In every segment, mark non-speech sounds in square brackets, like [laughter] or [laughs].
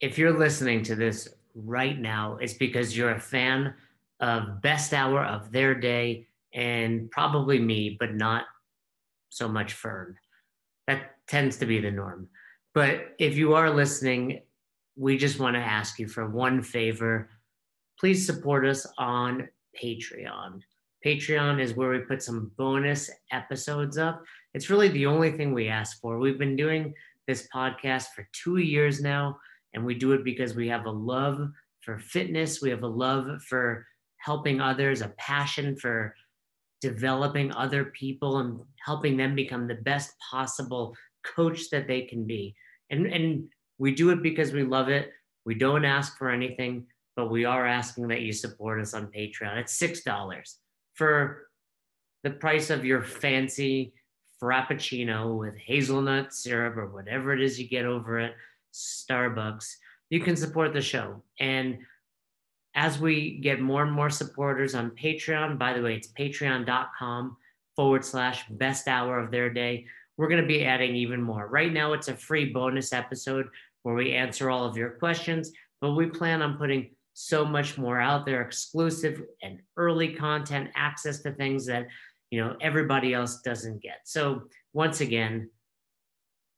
if you're listening to this right now, it's because you're a fan of Best Hour of Their Day and probably me, but not so much Fern. That tends to be the norm. But if you are listening, we just want to ask you for one favor. Please support us on Patreon. Patreon is where we put some bonus episodes up. It's really the only thing we ask for. We've been doing this podcast for two years now, and we do it because we have a love for fitness, we have a love for helping others, a passion for developing other people and helping them become the best possible coach that they can be. And, and we do it because we love it. We don't ask for anything, but we are asking that you support us on Patreon. It's $6 for the price of your fancy frappuccino with hazelnut syrup or whatever it is you get over at Starbucks. You can support the show. And as we get more and more supporters on Patreon, by the way, it's patreon.com forward slash best hour of their day. We're going to be adding even more. Right now, it's a free bonus episode where we answer all of your questions, but we plan on putting so much more out there exclusive and early content access to things that you know everybody else doesn't get so once again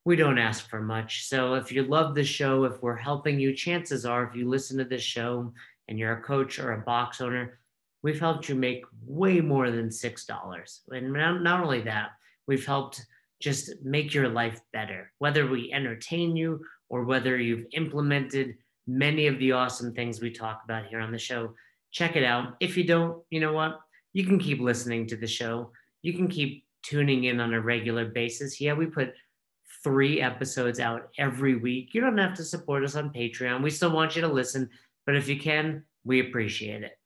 we don't ask for much so if you love the show if we're helping you chances are if you listen to this show and you're a coach or a box owner, we've helped you make way more than $6. And not only that, we've helped just make your life better, whether we entertain you or whether you've implemented many of the awesome things we talk about here on the show. Check it out. If you don't, you know what? You can keep listening to the show. You can keep tuning in on a regular basis. Yeah, we put three episodes out every week. You don't have to support us on Patreon. We still want you to listen but if you can, we appreciate it.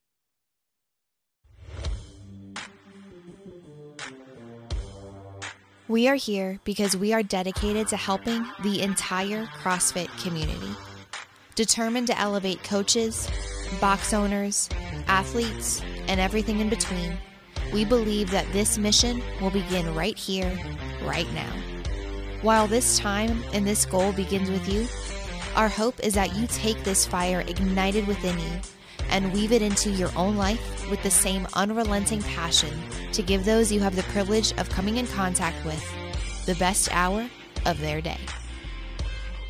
We are here because we are dedicated to helping the entire CrossFit community. Determined to elevate coaches, box owners, athletes, and everything in between, we believe that this mission will begin right here, right now. While this time and this goal begins with you, our hope is that you take this fire ignited within you and weave it into your own life with the same unrelenting passion to give those you have the privilege of coming in contact with the best hour of their day.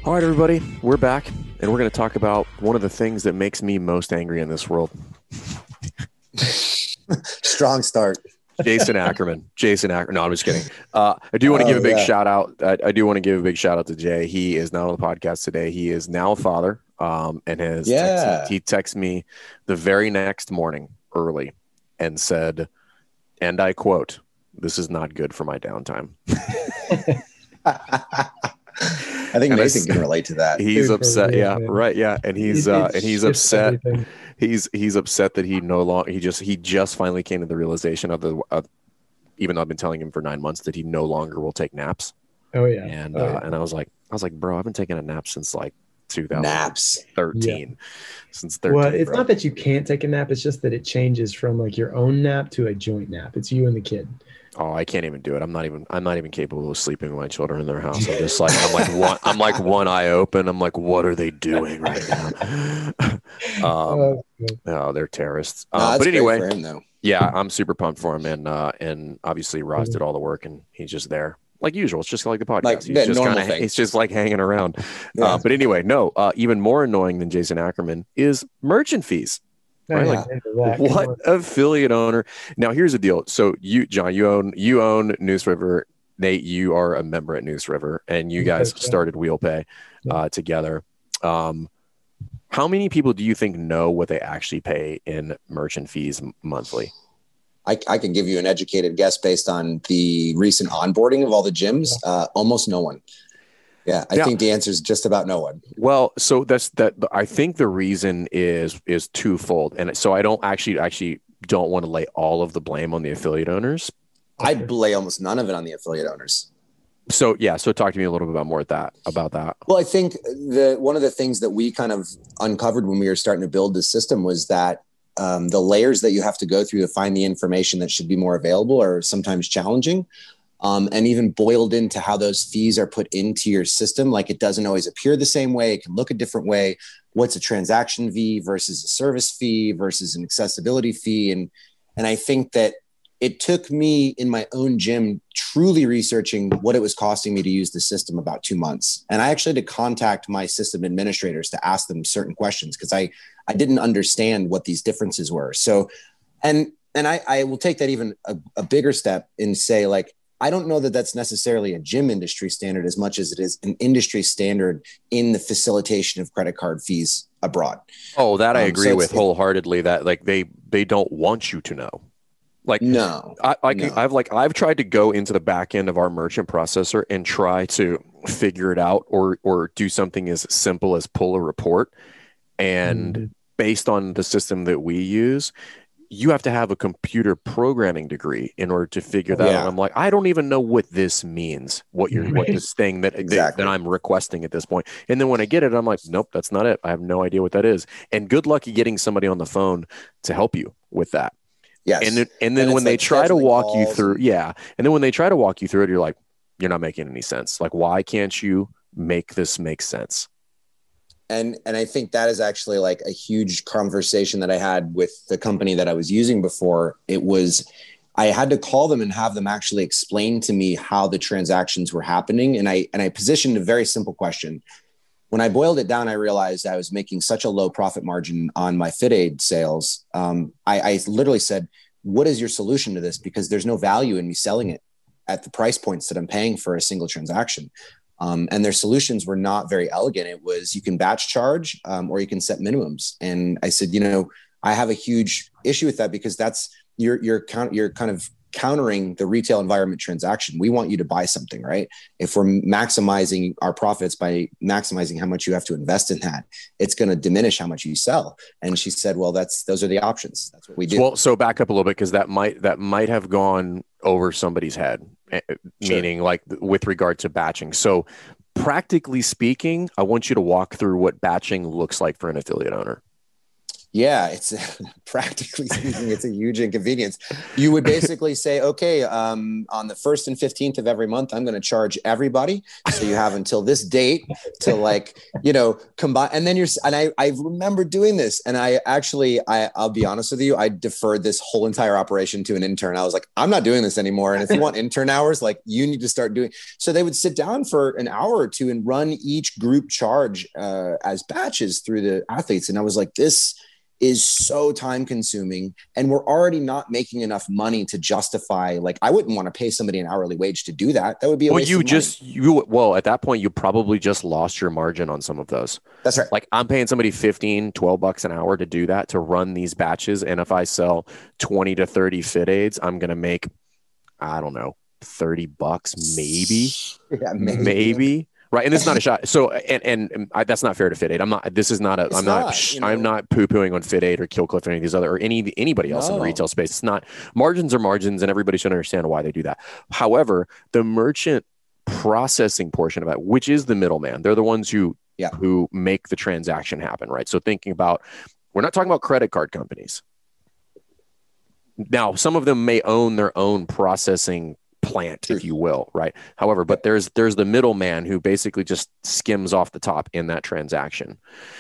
All right, everybody, we're back and we're going to talk about one of the things that makes me most angry in this world. [laughs] Strong start. Jason Ackerman. Jason Ackerman. No, I'm just kidding. Uh, I do want to oh, give a big yeah. shout out. I, I do want to give a big shout out to Jay. He is not on the podcast today. He is now a father. Um, and has yeah. texted, he texted me the very next morning early and said, and I quote, "This is not good for my downtime." [laughs] I think and Nathan can relate to that. He's upset. Yeah, right. Yeah, and he's uh, and he's upset. Everything. He's he's upset that he no longer he just he just finally came to the realization of the uh, even though I've been telling him for nine months that he no longer will take naps. Oh yeah. And oh, uh, yeah. and I was like I was like, bro, I've been taking a nap since like 2013. Naps. Yeah. Since 13. Well, it's bro. not that you can't take a nap. It's just that it changes from like your own nap to a joint nap. It's you and the kid. Oh, I can't even do it. I'm not even. I'm not even capable of sleeping with my children in their house. I'm just [laughs] like. I'm like one. I'm like one eye open. I'm like, what are they doing right now? [laughs] [laughs] um, oh, oh, they're terrorists. No, uh, but anyway, him, yeah, I'm super pumped for him, and uh, and obviously Roz did all the work, and he's just there like usual. It's just like the podcast. Like he's just kind of. It's just like hanging around. Yeah. Uh, but anyway, no. Uh, even more annoying than Jason Ackerman is merchant fees. Right? Like, what affiliate owner? Now here's the deal. So you, John, you own you own Neuse River. Nate, you are a member at Neuse River, and you guys started WheelPay uh, together. Um, how many people do you think know what they actually pay in merchant fees monthly? I, I can give you an educated guess based on the recent onboarding of all the gyms. Uh, almost no one. Yeah, I yeah. think the answer is just about no one. Well, so that's that. I think the reason is is twofold, and so I don't actually actually don't want to lay all of the blame on the affiliate owners. I'd lay almost none of it on the affiliate owners. So yeah, so talk to me a little bit about more at that about that. Well, I think the one of the things that we kind of uncovered when we were starting to build this system was that um, the layers that you have to go through to find the information that should be more available are sometimes challenging. Um, and even boiled into how those fees are put into your system. Like it doesn't always appear the same way, it can look a different way. What's a transaction fee versus a service fee versus an accessibility fee? And and I think that it took me in my own gym truly researching what it was costing me to use the system about two months. And I actually had to contact my system administrators to ask them certain questions because I, I didn't understand what these differences were. So, and, and I, I will take that even a, a bigger step and say, like, I don't know that that's necessarily a gym industry standard as much as it is an industry standard in the facilitation of credit card fees abroad. Oh, that I um, agree so with wholeheartedly. That like they they don't want you to know. Like no, I, I can, no. I've like I've tried to go into the back end of our merchant processor and try to figure it out or or do something as simple as pull a report. And mm based on the system that we use, you have to have a computer programming degree in order to figure that yeah. out. I'm like, I don't even know what this means. What you're what this thing that, exactly. that that I'm requesting at this point. And then when I get it, I'm like, nope, that's not it. I have no idea what that is. And good luck getting somebody on the phone to help you with that. Yes. And then, and then and when they try to walk you through, yeah. And then when they try to walk you through it, you're like, you're not making any sense. Like, why can't you make this make sense? And and I think that is actually like a huge conversation that I had with the company that I was using before. It was I had to call them and have them actually explain to me how the transactions were happening. And I and I positioned a very simple question when I boiled it down, I realized I was making such a low profit margin on my FitAid sales. Um, I, I literally said, "What is your solution to this?" Because there's no value in me selling it at the price points that I'm paying for a single transaction. Um, and their solutions were not very elegant. It was you can batch charge um, or you can set minimums. And I said, you know, I have a huge issue with that because that's you're you're kind you're kind of countering the retail environment transaction. We want you to buy something, right? If we're maximizing our profits by maximizing how much you have to invest in that, it's going to diminish how much you sell. And she said, "Well, that's those are the options. That's what we do." Well, so back up a little bit because that might that might have gone over somebody's head, eh, eh, sure. meaning like with regard to batching. So practically speaking, I want you to walk through what batching looks like for an affiliate owner. Yeah, it's [laughs] practically speaking, it's a huge inconvenience. You would basically say, okay, um, on the first and 15th of every month, I'm going to charge everybody. So you have until this date to like, you know, combine. And then you're, and I, I remember doing this and I actually, I, I'll be honest with you, I deferred this whole entire operation to an intern. I was like, I'm not doing this anymore. And if you want [laughs] intern hours, like you need to start doing. So they would sit down for an hour or two and run each group charge uh, as batches through the athletes. And I was like, this, is so time consuming and we're already not making enough money to justify like i wouldn't want to pay somebody an hourly wage to do that. That would be well you just you well at that point you probably just lost your margin on some of those. That's right. Like i'm paying somebody 15 12 bucks an hour to do that to run these batches and if i sell 20 to 30 FitAids i'm going to make i don't know 30 bucks maybe? [laughs] Yeah, maybe, maybe right and this is not a shot. So and and, and I, that's not fair to FitAid i'm not this is not a am not, not you know, i'm not poo-pooing on FitAid or killcliff or any of these other or any anybody else no. in the retail space. It's not margins are margins and everybody should understand why they do that. However the merchant processing portion of it which is the middleman they're the ones who yeah. who make the transaction happen right? So thinking about we're not talking about credit card companies. Now some of them may own their own processing plant, if you will, right? However, but there's there's the middleman who basically just skims off the top in that transaction.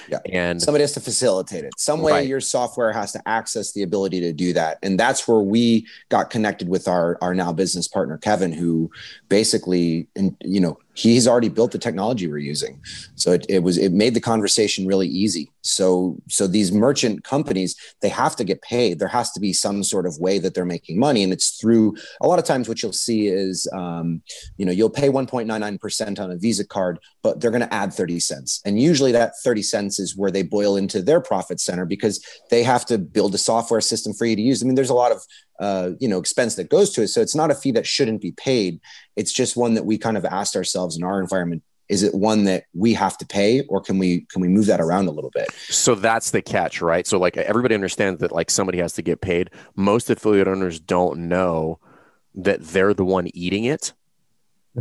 Yeah. And somebody has to facilitate it. Some way right. your software has to access the ability to do that. And that's where we got connected with our our now business partner Kevin, who basically and you know he's already built the technology we're using. So it, it was it made the conversation really easy. So so these merchant companies they have to get paid. There has to be some sort of way that they're making money. And it's through a lot of times what you'll see is um, you know you'll pay 1.99% on a visa card but they're going to add 30 cents. And usually that 30 cents is where they boil into their profit center because they have to build a software system for you to use. I mean there's a lot of uh, you know expense that goes to it. So it's not a fee that shouldn't be paid. It's just one that we kind of asked ourselves in our environment is it one that we have to pay or can we can we move that around a little bit? So that's the catch right? So like everybody understands that like somebody has to get paid. Most affiliate owners don't know that they're the one eating it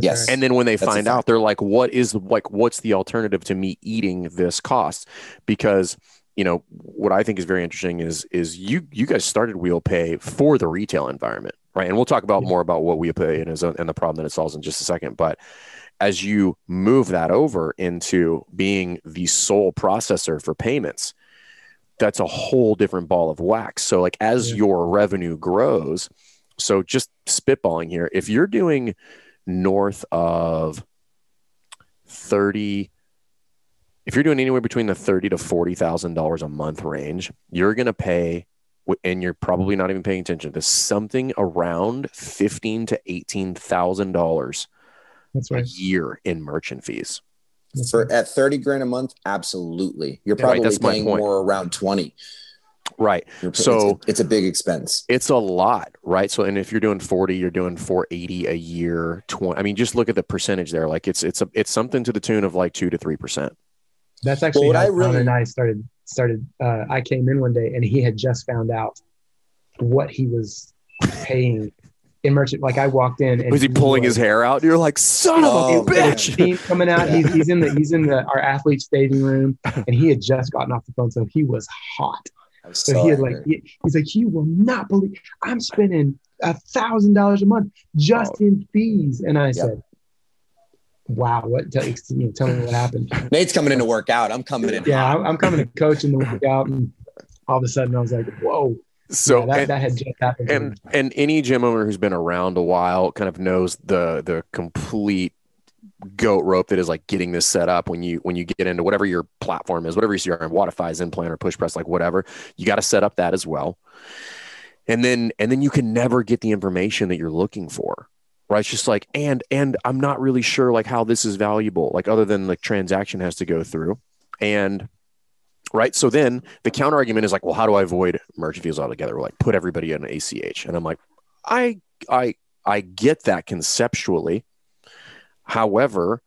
yes and then when they that's find out they're like what is like what's the alternative to me eating this cost because you know what i think is very interesting is is you you guys started wheel pay for the retail environment right? And we'll talk about more about what we pay in and the problem that it solves in just a second. But as you move that over into being the sole processor for payments, that's a whole different ball of wax. So, like, as yeah. your revenue grows, so just spitballing here, if you're doing north of 30, if you're doing anywhere between the 30 to $40,000 a month range, you're going to pay and you're probably not even paying attention to something around fifteen to eighteen thousand dollars right. a year in merchant fees. For at 30 grand a month, absolutely. You're probably right, paying more around 20. Right. so it's a, it's a, big expense. It's a lot, right? So and if you're doing 40, you're doing 480 a year, 20. I mean, just look at the percentage there. Like it's it's a it's something to the tune of like 2 to 3%. That's actually well, how I really, and I started started uh, I came in one day and he had just found out what he was paying in merchant. Like I walked in and was he, pulling his hair out? You're like, son oh, of a bitch. Steam coming out. Yeah. He's, he's in the he's in the our athlete staging room and he had just gotten off the phone, so he was hot. So, so he had like he, he's like, you will not believe I'm spending a thousand dollars a month just oh. in fees. And I yep. said, Wow, what tell, you know, tell me what happened. [laughs] Nate's coming in to work out. I'm coming in. Yeah, I'm coming to coach and to work out. And all of a sudden I was like, whoa. So yeah, that, and, that had just happened. And and any gym owner who's been around a while kind of knows the the complete goat rope that is like getting this set up when you when you get into whatever your platform is, whatever your CRM, Wodify's implant or PushPress, like whatever, you got to set up that as well. And then and then you can never get the information that you're looking for. Right. It's just like, and and I'm not really sure like how this is valuable, like other than like transaction has to go through. And right. So then the counter argument is like, well, how do I avoid merchant fees altogether? We're like, put everybody in ACH. And I'm like, I I I get that conceptually However,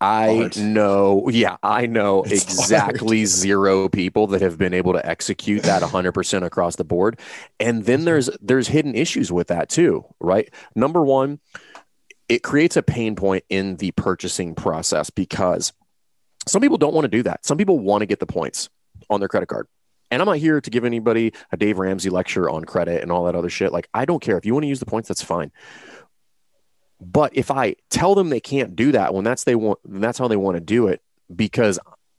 I know, yeah, I know it's exactly hard. zero people that have been able to execute that 100% across the board. And then there's there's hidden issues with that too, right? Number 1, it creates a pain point in the purchasing process because some people don't want to do that. Some people want to get the points on their credit card. And I'm not here to give anybody a Dave Ramsey lecture on credit and all that other shit. Like I don't care if you want to use the points that's fine. But if I tell them they can't do that when that's they want that's how they want to do it because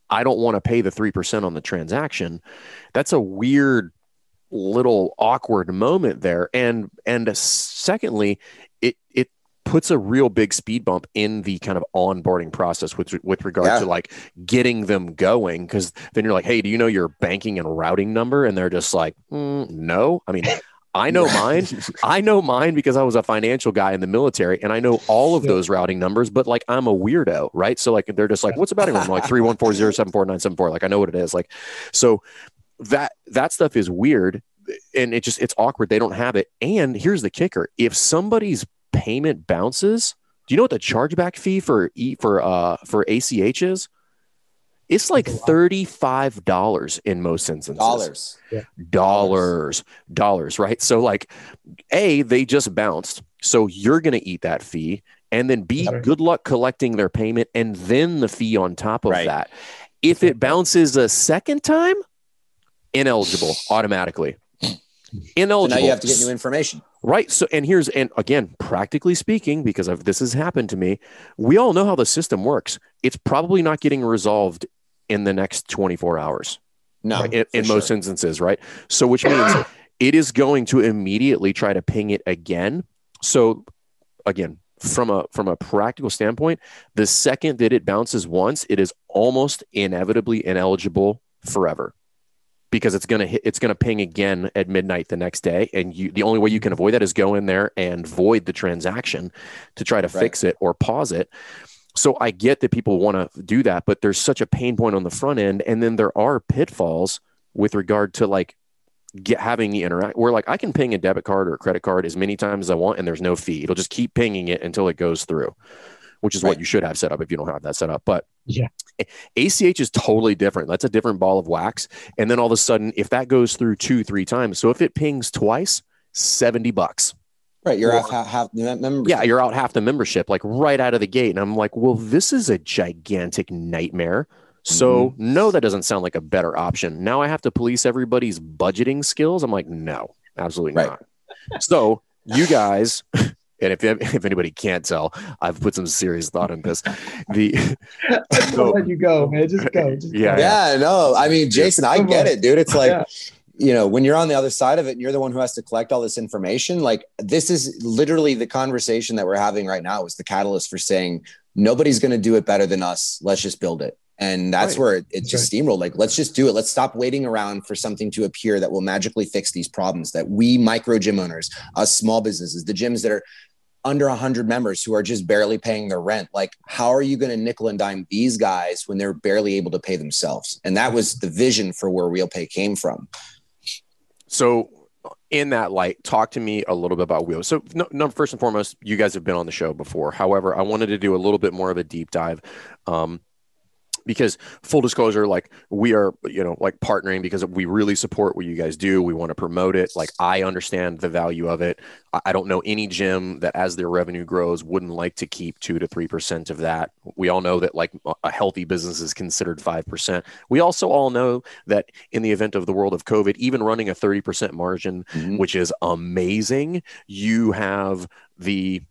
I don't want to pay the 3% on the transaction, that's a weird little awkward moment there. And and secondly it it puts a real big speed bump in the kind of onboarding process with with regard yeah. to like getting them going because then you're like hey do you know your banking and routing number? And they're just like mm, no. I mean I know mine. [laughs] I know mine because I was a financial guy in the military and I know all of those routing numbers, but like I'm a weirdo, right? So like they're just like, what's the batting room? like [laughs] 314074974. Like I know what it is. Like so that that stuff is weird and it just it's awkward. They don't have it. And here's the kicker. If somebody's payment bounces, do you know what the chargeback fee for E for uh for ACH is? It's like thirty-five dollars in most instances. Dollars. Yeah. Dollars. Dollars. Right. So like, a they just bounced, so you're going to eat that fee, and then b good luck collecting their payment, and then the fee on top of right. that. If it bounces a second time, ineligible automatically. [sniffs] Ineligible. So now you have to get new information. Right. So, and here's, and again, practically speaking, because of this has happened to me, we all know how the system works. It's probably not getting resolved in the next 24 hours. No, right? in, in sure. most instances, right? So, which means [clears throat] it is going to immediately try to ping it again. So, again, from a from a practical standpoint, the second that it bounces once, it is almost inevitably ineligible forever because it's gonna hit, it's gonna ping again at midnight the next day, and you the only way you can avoid that is go in there and void the transaction to try to right. fix it or pause it. So I get that people want to do that, but there's such a pain point on the front end. And then there are pitfalls with regard to like get having the interact where like I can ping a debit card or a credit card as many times as I want and there's no fee. It'll just keep pinging it until it goes through, which is right. what you should have set up if you don't have that set up. But yeah, ACH is totally different. That's a different ball of wax. And then all of a sudden, if that goes through two, three times, so if it pings twice, 70 bucks. Right, you're or, out half, half the membership. Yeah, you're out half the membership, like right out of the gate. And I'm like, well, this is a gigantic nightmare. So mm-hmm. no, that doesn't sound like a better option. Now I have to police everybody's budgeting skills. I'm like, no, absolutely right. not. So you guys [laughs] and if if anybody can't tell, I've put some serious thought in this. The [laughs] so, let you go, man. Just go. Just yeah, go. yeah, no. I mean, Jason, I get it, dude. It's like. Yeah. You know, when you're on the other side of it and you're the one who has to collect all this information, like this is literally the conversation that we're having right now is the catalyst for saying nobody's going to do it better than us. Let's just build it. And that's right. where it, it just right. steamrolled. Like, let's just do it. Let's stop waiting around for something to appear that will magically fix these problems that we micro gym owners, us small businesses, the gyms that are under 100 members who are just barely paying their rent like how are you going to nickel and dime these guys when they're barely able to pay themselves and that was the vision for where wheel pay came from so in that light talk to me a little bit about wheel. So no, no, first and foremost you guys have been on the show before. However i wanted to do a little bit more of a deep dive. Um, because full disclosure like we are you know like partnering because we really support what you guys do. We want to promote it. Like i understand the value of it. I don't know any gym that as their revenue grows wouldn't like to keep 2 to 3% of that. We all know that like a healthy business is considered 5% we also all know that in the event of the world of covid even running a 30% margin mm-hmm. which is amazing you have the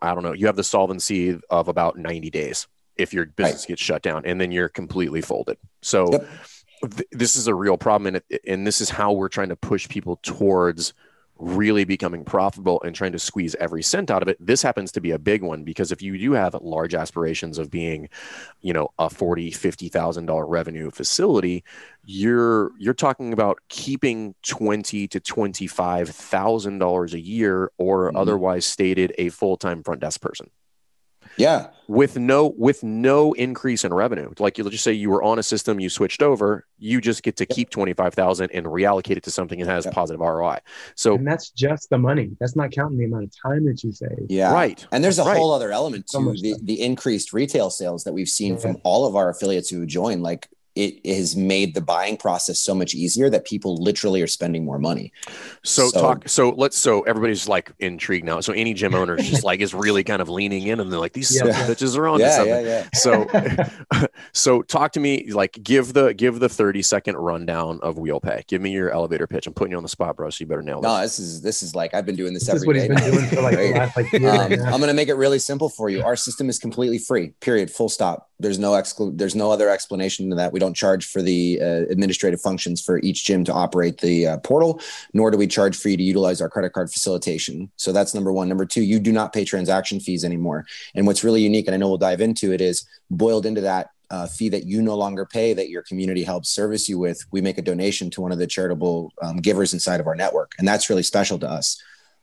I don't know, you have the solvency of about 90 days if your business right. gets shut down and then you're completely folded. So yep. th- this is a real problem. And, it, and this is how we're trying to push people towards really becoming profitable and trying to squeeze every cent out of it. This happens to be a big one because if you do have large aspirations of being, you know, a 40, $50,000 revenue facility, you're, you're talking about keeping 20 to $25,000 a year or mm-hmm. otherwise stated a full-time front desk person. Yeah. With no with no increase in revenue. Like you just say you were on a system, you switched over, you just get to keep 25,000 and reallocate it to something that has yep. positive ROI. So And that's just the money. That's not counting the amount of time that you save. Yeah. Right. And there's a right. whole other element to the, the increased retail sales that we've seen yeah. from all of our affiliates who join like it has made the buying process so much easier that people literally are spending more money. So, so talk. So let's. So everybody's like intrigued now. So any gym owner just like is really kind of leaning in, and they're like, these yeah. bitches are on yeah, something. Yeah, yeah. So, [laughs] so talk to me. Like, give the give the thirty second rundown of wheel pay. Give me your elevator pitch. I'm putting you on the spot, bro. So you better nail this. No, this is this is like I've been doing this, this every day. Like [laughs] last, like, um, I'm going to make it really simple for you. Our system is completely free. Period. Full stop. There's no exclu- There's no other explanation to that. We don't charge for the uh, administrative functions for each gym to operate the uh, portal, nor do we charge for you to utilize our credit card facilitation. So that's number one. Number two, you do not pay transaction fees anymore. And what's really unique, and I know we'll dive into it, is boiled into that uh, fee that you no longer pay that your community helps service you with, we make a donation to one of the charitable um, givers inside of our network. And that's really special to us.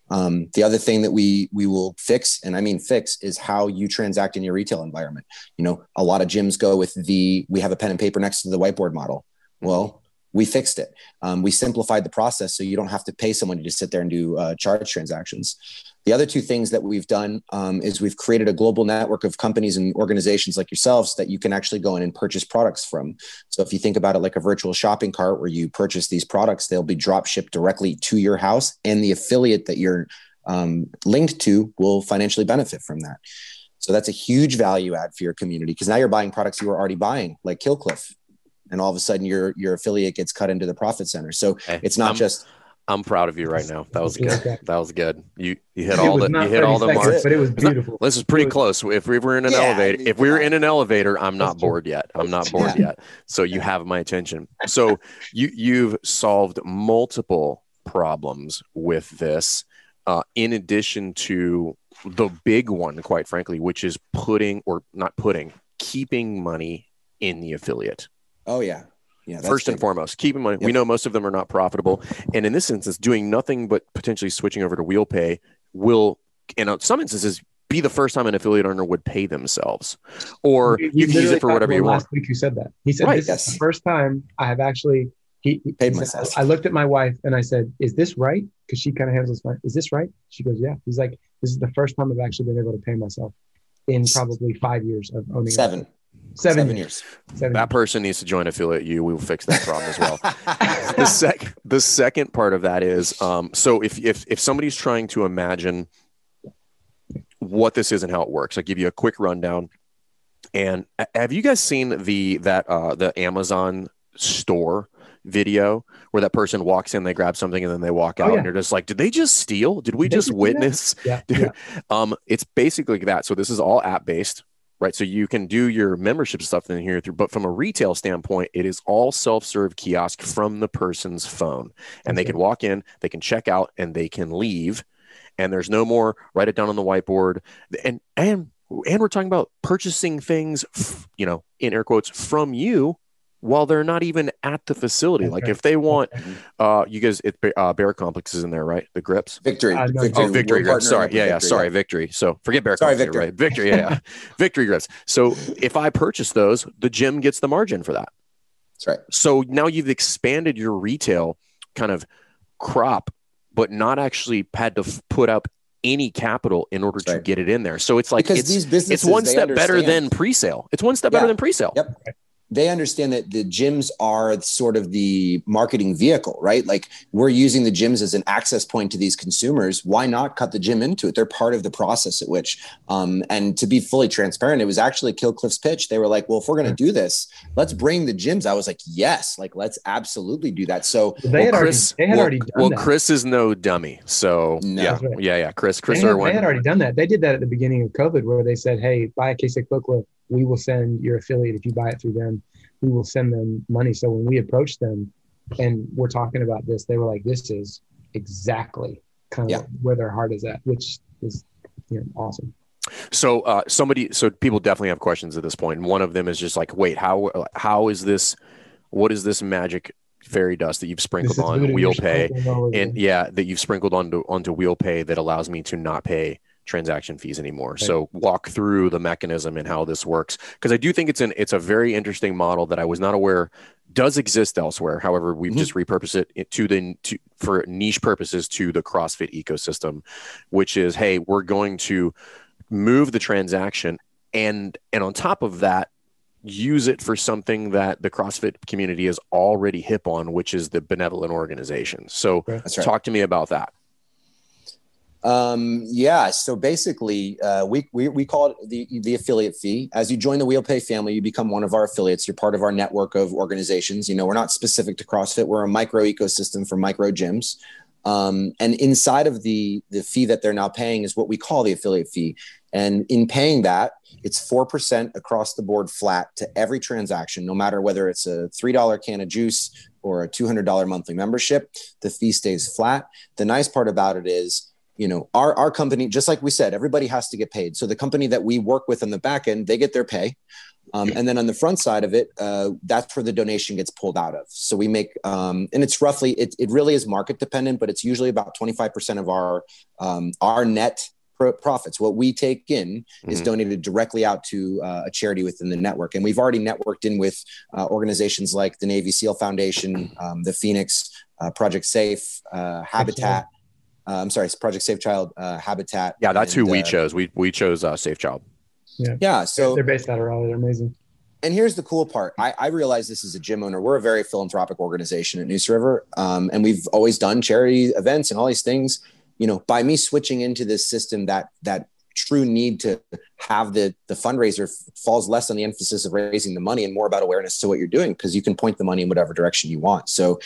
Um, the other thing that we we will fix, and I mean fix, is how you transact in your retail environment. You know, a lot of gyms go with the we have a pen and paper next to the whiteboard model. Well, we fixed it. Um, we simplified the process so you don't have to pay someone to just sit there and do uh, charge transactions. The other two things that we've done um, is we've created a global network of companies and organizations like yourselves that you can actually go in and purchase products from. So if you think about it like a virtual shopping cart where you purchase these products, they'll be drop shipped directly to your house, and the affiliate that you're um, linked to will financially benefit from that. So that's a huge value add for your community because now you're buying products you were already buying, like Killcliff, and all of a sudden your your affiliate gets cut into the profit center. So it's not just I'm proud of you right now. That was good. That was good. You you hit all the you hit all the marks, but it was beautiful. This is pretty was, close. If we were in an yeah, elevator, if we were in an elevator, I'm not bored yet. I'm not bored yeah. yet. So you have my attention. So [laughs] you you've solved multiple problems with this, uh, in addition to the big one, quite frankly, which is putting or not putting, keeping money in the affiliate. Oh yeah, yeah, First and foremost, keep in mind, yep. we know most of them are not profitable. And in this instance, doing nothing but potentially switching over to wheel pay will, in some instances, be the first time an affiliate owner would pay themselves, or you, you can use it for whatever you want. Last week you said that. He said, right, "This yes. is the first time I have actually." He, he paid he myself. Said, I looked at my wife and I said, "Is this right?" Because she kind of handles this. Is this right? She goes, "Yeah." He's like, "This is the first time I've actually been able to pay myself in probably five years of owning." Seven. Seven, Seven years. Seven that person needs to join affiliate you. We will fix that problem as well. [laughs] the sec the second part of that is um, so if if if somebody's trying to imagine what this is and how it works, I'll give you a quick rundown. And have you guys seen the that uh, the Amazon store video where that person walks in, they grab something, and then they walk oh, out, oh, yeah. and you're just like, did they just steal? Did we did just witness? Yeah, [laughs] yeah. um, it's basically that. So this is all app based right? So you can do your membership stuff in here through, but from a retail standpoint, it is all self-serve kiosk from the person's phone, and they can walk in, they can check out, and they can leave, and there's no more write it down on the whiteboard, and and and we're talking about purchasing things, you know, in air quotes from you while they're not even at the facility. Okay. Like if they want, uh, you guys, it, uh, Bear KompleX is in there, right? The grips, victory, uh, no, victory, oh, victory grips. Sorry, yeah, yeah, sorry, yeah. victory. So forget Bear sorry, Complex, right? Victory, yeah, yeah. [laughs] victory grips. So if I purchase those, the gym gets the margin for that. That's right. So now you've expanded your retail kind of crop, but not actually had to f- put up any capital in order That's to get it in there. So it's like because it's, these businesses, it's one step better than pre-sale. It's one step yeah. better than pre-sale. Yep they understand that the gyms are sort of the marketing vehicle, right? Like we're using the gyms as an access point to these consumers. Why not cut the gym into it? They're part of the process at which, um, and to be fully transparent, it was actually Killcliff's pitch. They were like, well, if we're going to do this, let's bring the gyms. I was like, yes, like let's absolutely do that. So they had, well, Chris, already, they had well, already done well, that. Chris is no dummy. So no. yeah, right. yeah, yeah. Chris, Chris they had, they had already done that. They did that at the beginning of COVID where they said, hey, buy a case of Killcliff we will send your affiliate if you buy it through them we will send them money. So when we approach them and we're talking about this they were like this is exactly kind of yeah. where their heart is at which is you know awesome. So uh, somebody so people definitely have questions at this point and one of them is just like wait how how is this what is this magic fairy dust that you've sprinkled on wheel pay? and yeah that you've sprinkled onto onto wheel pay that allows me to not pay transaction fees anymore. Right. So walk through the mechanism and how this works because I do think it's an it's a very interesting model that I was not aware does exist elsewhere. However, we've mm-hmm. just repurposed it to the to, for niche purposes to the CrossFit ecosystem, which is hey, we're going to move the transaction and and on top of that use it for something that the CrossFit community is already hip on, which is the benevolent organization. So right. talk to me about that. Um, yeah. So basically, uh, we, we, we call it the, the affiliate fee. As you join the WheelPay family, you become one of our affiliates. You're part of our network of organizations. You know, we're not specific to CrossFit. We're a micro ecosystem for micro gyms. Um, and inside of the, the fee that they're now paying is what we call the affiliate fee. And in paying that, it's 4% across the board flat to every transaction, no matter whether it's a $3 can of juice or a $200 monthly membership, the fee stays flat. The nice part about it is you know our our company just like we said everybody has to get paid. So the company that we work with on the back end they get their pay. Um, and then on the front side of it uh, that's where the donation gets pulled out of. So we make um, and it's roughly it, it really is market dependent but it's usually about 25% of our um, our net profits. What we take in mm-hmm. is donated directly out to uh, a charity within the network. And we've already networked in with uh, organizations like the navy seal foundation um, the phoenix uh, project safe uh, habitat uh, I'm sorry, Project Safe Child uh, Habitat. Yeah, that's and, who we uh, chose. We we chose uh, Safe Child. Yeah. Yeah. So they're based out of Raleigh. They're amazing. And here's the cool part. I, I realize this is a gym owner. We're a very philanthropic organization at Neuse River, um, and we've always done charity events and all these things. You know, by me switching into this system, that that true need to have the the fundraiser falls less on the emphasis of raising the money and more about awareness to what you're doing because you can point the money in whatever direction you want. So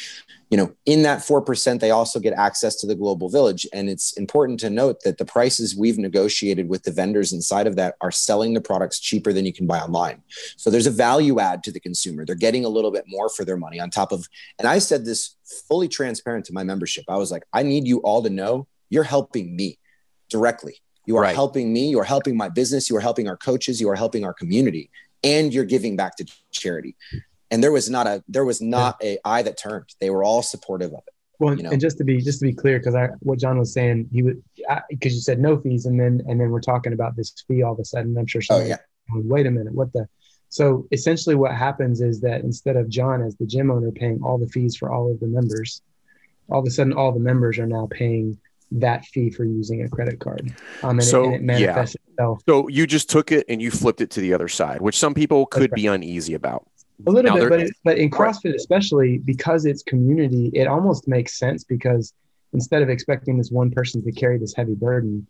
you know, in that 4%, they also get access to the global village. And it's important to note that the prices we've negotiated with the vendors inside of that are selling the products cheaper than you can buy online. So there's a value add to the consumer. They're getting a little bit more for their money on top of, and I said this fully transparent to my membership. I was like, I need you all to know you're helping me directly. You are right. helping me. You are helping my business. You are helping our coaches. You are helping our community. And you're giving back to charity and there was not a there was not a eye that turned. They were all supportive of it. Well, you know? and just to be just to be clear, because I what John was saying, he would because you said no fees, and then and then we're talking about this fee all of a sudden. I'm sure. Oh yeah. Wait a minute, what the? So essentially, what happens is that instead of John as the gym owner paying all the fees for all of the members, all of a sudden all the members are now paying that fee for using a credit card. Um, and so, it, and it yeah. Itself. So you just took it and you flipped it to the other side, which some people could right. be uneasy about. A little now bit, but it, but in CrossFit especially because it's community, it almost makes sense because instead of expecting this one person to carry this heavy burden,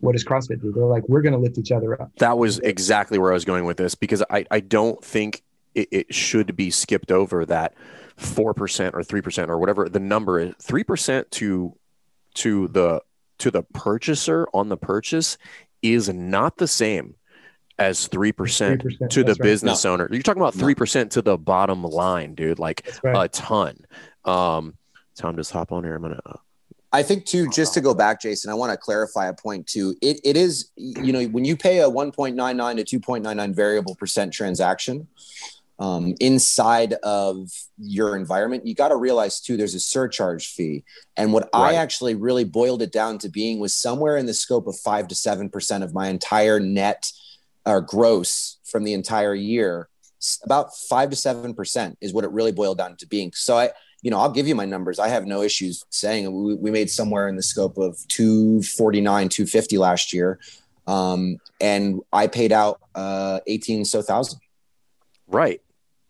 what does CrossFit do? They're like, we're going to lift each other up. That was exactly where I was going with this because I, I don't think it, it should be skipped over that 4% or 3% or whatever the number is 3% to to the to the purchaser on the purchase is not the same as 3%, 3% to the right. business no. owner. You're talking about 3% no. to the bottom line, dude, like right. a ton. Um, Tom, just hop on here. I'm going to. Uh, I think too, just to go back, Jason, I want to clarify a point too. It, it is, you know, when you pay a 1.99 to 2.99 variable percent transaction um, inside of your environment, you got to realize too, there's a surcharge fee. And what right. I actually really boiled it down to being was somewhere in the scope of five to 7% of my entire net or gross from the entire year, about five to seven percent is what it really boiled down to being. So I, you know, I'll give you my numbers. I have no issues saying we, we made somewhere in the scope of 249, 250 last year. Um, and I paid out uh 18 so thousand. Right.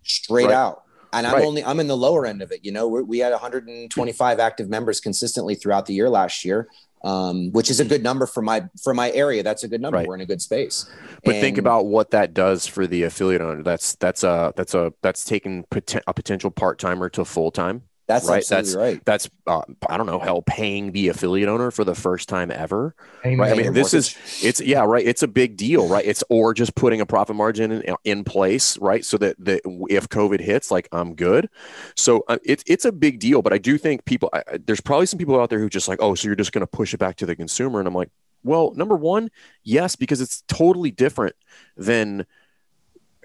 Straight right. out. And I'm right. only I'm in the lower end of it. You know, we we had 125 active members consistently throughout the year last year um, which is a good number for my for my area. That's a good number. Right. We're in a good space. But and, think about what that does for the affiliate owner. That's that's a that's a that's taking poten- a potential part timer to full time. That's right. That's right. That's uh, I don't know hell paying the affiliate owner for the first time ever. Right. I mean, this is it's yeah right. It's a big deal, right? It's or just putting a profit margin in, in place, right? So that that if COVID hits, like I'm good. So uh, it's it's a big deal. But I do think people I, there's probably some people out there who just like oh so you're just going to push it back to the consumer, and I'm like well number one yes because it's totally different than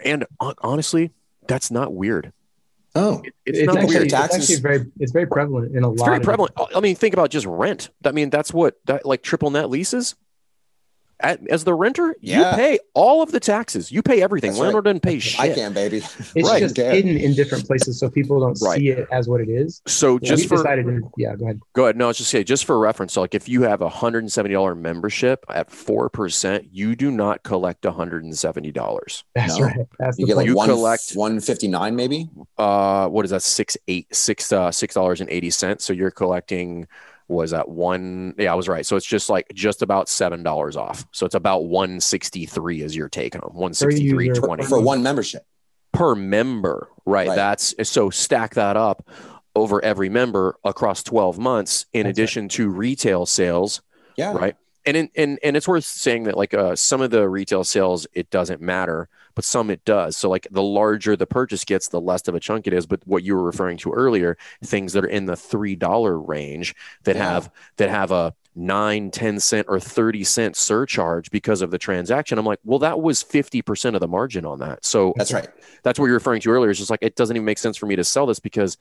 and honestly that's not weird Oh, it, it's, it's, not actually, weird. It's actually very, it's very prevalent in a it's lot. Very prevalent. I mean, think about just rent. I mean, that's what that, like triple net leases as the renter, yeah. you pay all of the taxes. You pay everything. That's Landlord right. doesn't pay shit. I can, baby. It's [laughs] right. just hidden in different places, so people don't right. see it as what it is. So just for decided, yeah, go ahead. Go ahead. No, I was just say just for reference. So like, if you have a hundred and seventy dollar membership at four percent, you do not collect hundred and seventy dollars. That's no. right. That's you get like you one, collect one fifty nine, maybe. Uh, what is that? Six eight six uh six dollars and eighty cents. So you're collecting was at one yeah i was right. So it's just like just about seven dollars off. So it's about 163 is your take home 163 20 for one membership. Per member right, right. that's so stack that up over every member across 12 months in that's addition right. to retail sales yeah. right? And in, and and it's worth saying that like uh, some of the retail sales it doesn't matter but some it does. So like the larger the purchase gets the less of a chunk it is. But what you were referring to earlier things that are in the three dollar range that yeah. have that have a 9 10 cent or 30 cent surcharge because of the transaction i'm like well that was 50% of the margin on that. So that's right. that's what you're referring to earlier. It's just like it doesn't even make sense for me to sell this because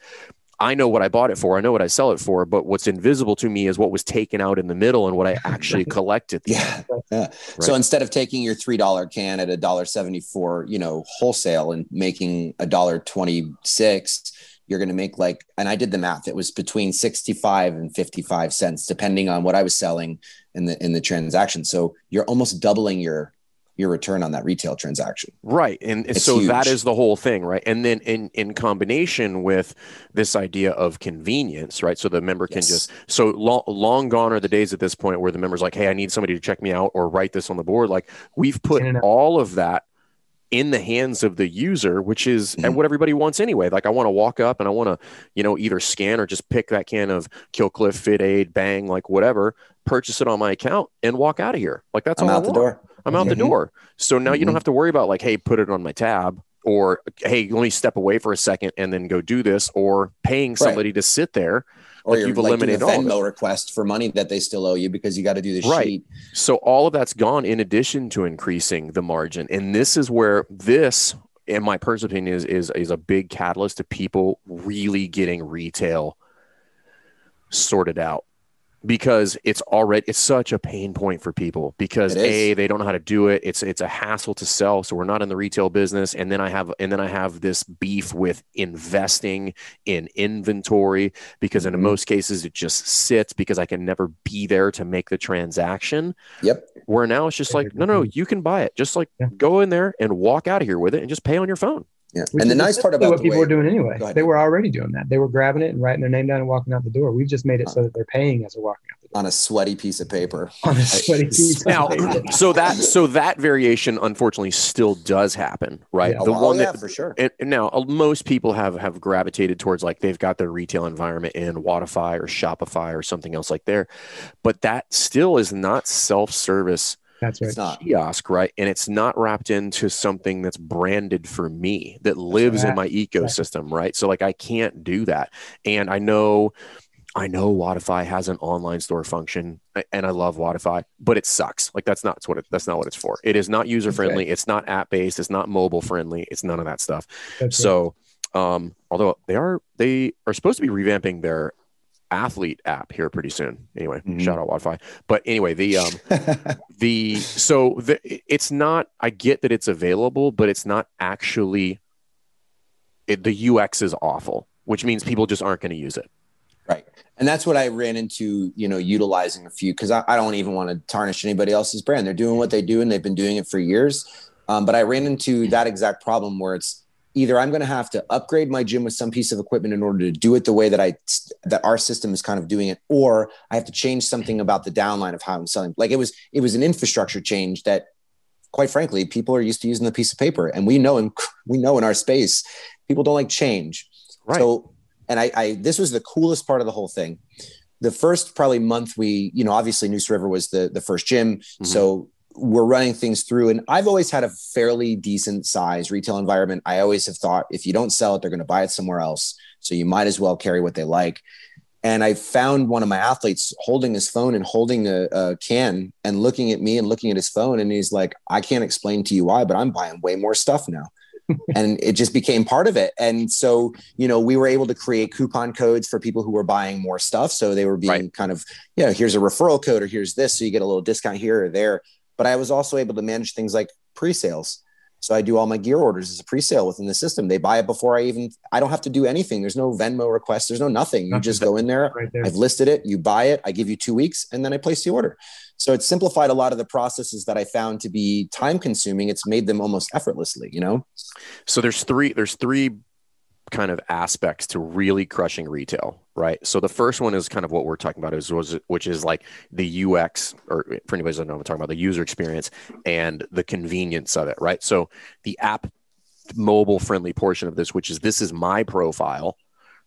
I know what I bought it for. I know what I sell it for, but what's invisible to me is what was taken out in the middle and what I [laughs] actually collected. yeah. yeah. Right. So instead of taking your $3 can at a dollar 74, you know, wholesale and making a dollar 26, you're going to make like, and I did the math. It was between 65 and 55 cents, depending on what I was selling in the, in the transaction. So you're almost doubling your, your return on that retail transaction. Right. And it's so huge. that is the whole thing, right? And then in in combination with this idea of convenience, right? So the member can yes. just so long, long gone are the days at this point where the member's like, "Hey, I need somebody to check me out or write this on the board." Like we've put all of that in the hands of the user, which is mm-hmm. and what everybody wants anyway. Like I want to walk up and I want to, you know, either scan or just pick that can of Killcliff, FitAid, Bang, like whatever, purchase it on my account and walk out of here. Like that's I'm all out the door. I'm out mm-hmm. the door. So now mm-hmm. you don't mm-hmm. have to worry about like, hey, put it on my tab or hey, let me step away for a second and then go do this or paying somebody right. to sit there. Or like you've like eliminated all Venmo request for money that they still owe you because you got to do this right. sheet. So all of that's gone in addition to increasing the margin. And this is where this in my personal opinion is is is a big catalyst to people really getting retail sorted out because it's already it's such a pain point for people because a they don't know how to do it. It's it's a hassle to sell. So we're not in the retail business. And then i have and then i have this beef with investing in inventory because mm-hmm. in most cases it just sits because i can never be there to make the transaction. Yep. Where now it's just like no no you can buy it. Just like yeah. go in there and walk out of here with it and just pay on your phone yeah. Which and the nice part about what people way, were doing anyway, they were already doing that. They were grabbing it and writing their name down and walking out the door. We've just made it so that they're paying as they're walking out the door. on a sweaty piece of paper. [laughs] On a sweaty piece. now, [laughs] so that so that variation unfortunately still does happen, right? Yeah. The oh, one yeah, that for sure. And, and now uh, most people have have gravitated towards like they've got their retail environment in Wodify or Shopify or something else like there, but that still is not self service. That's right. It's not kiosk, right? And it's not wrapped into something that's branded for me that lives in my ecosystem, right? So like I can't do that. And I know I know Wodify has an online store function, and I love Wodify, but it sucks. Like that's not what it, that's not what it's for. It is not user friendly. Okay. It's not app based. It's not mobile friendly. It's none of that stuff. That's so, um, although they are they are supposed to be revamping their athlete app here pretty soon. Anyway, mm-hmm. shout out Wodify. But anyway, the um, [laughs] the so the it's not. I get that it's available, but it's not actually. It, the UX is awful, which means people just aren't going to use it. Right. And that's what I ran into, you know, utilizing a few because I, I, don't even want to tarnish anybody else's brand. They're doing what they do and they've been doing it for years. Um, but I ran into that exact problem where it's either I'm going to have to upgrade my gym with some piece of equipment in order to do it the way that I that our system is kind of doing it, or I have to change something about the downline of how I'm selling. Like it was it was an infrastructure change that, quite frankly, people are used to using the piece of paper, and we know in we know in our space people don't like change. Right. So and I, I this was the coolest part of the whole thing the first probably month we you know obviously Neuse River was the the first gym mm-hmm. so we're running things through and I've always had a fairly decent size retail environment I always have thought if you don't sell it they're going to buy it somewhere else so you might as well carry what they like and I found one of my athletes holding his phone and holding a, a can and looking at me and looking at his phone and he's like I can't explain to you why but I'm buying way more stuff now [laughs] and it just became part of it. And so, you know, we were able to create coupon codes for people who were buying more stuff. So they were being right. kind of, you know, here's a referral code or here's this. So you get a little discount here or there. But I was also able to manage things like pre sales. So I do all my gear orders as a pre-sale within the system. They buy it before I even I don't have to do anything. There's no Venmo request. There's no nothing. You just go in there. Right there. I've listed it. You buy it. I give you two weeks, and then I place the order. So it's simplified a lot of the processes that I found to be time consuming. It's made them almost effortlessly, you know? So there's three, there's three kind of aspects to really crushing retail, right? So the first one is kind of what we're talking about is was which is like the UX or for anybody who doesn't know I'm talking about the user experience and the convenience of it, right? So the app mobile friendly portion of this, which is this is my profile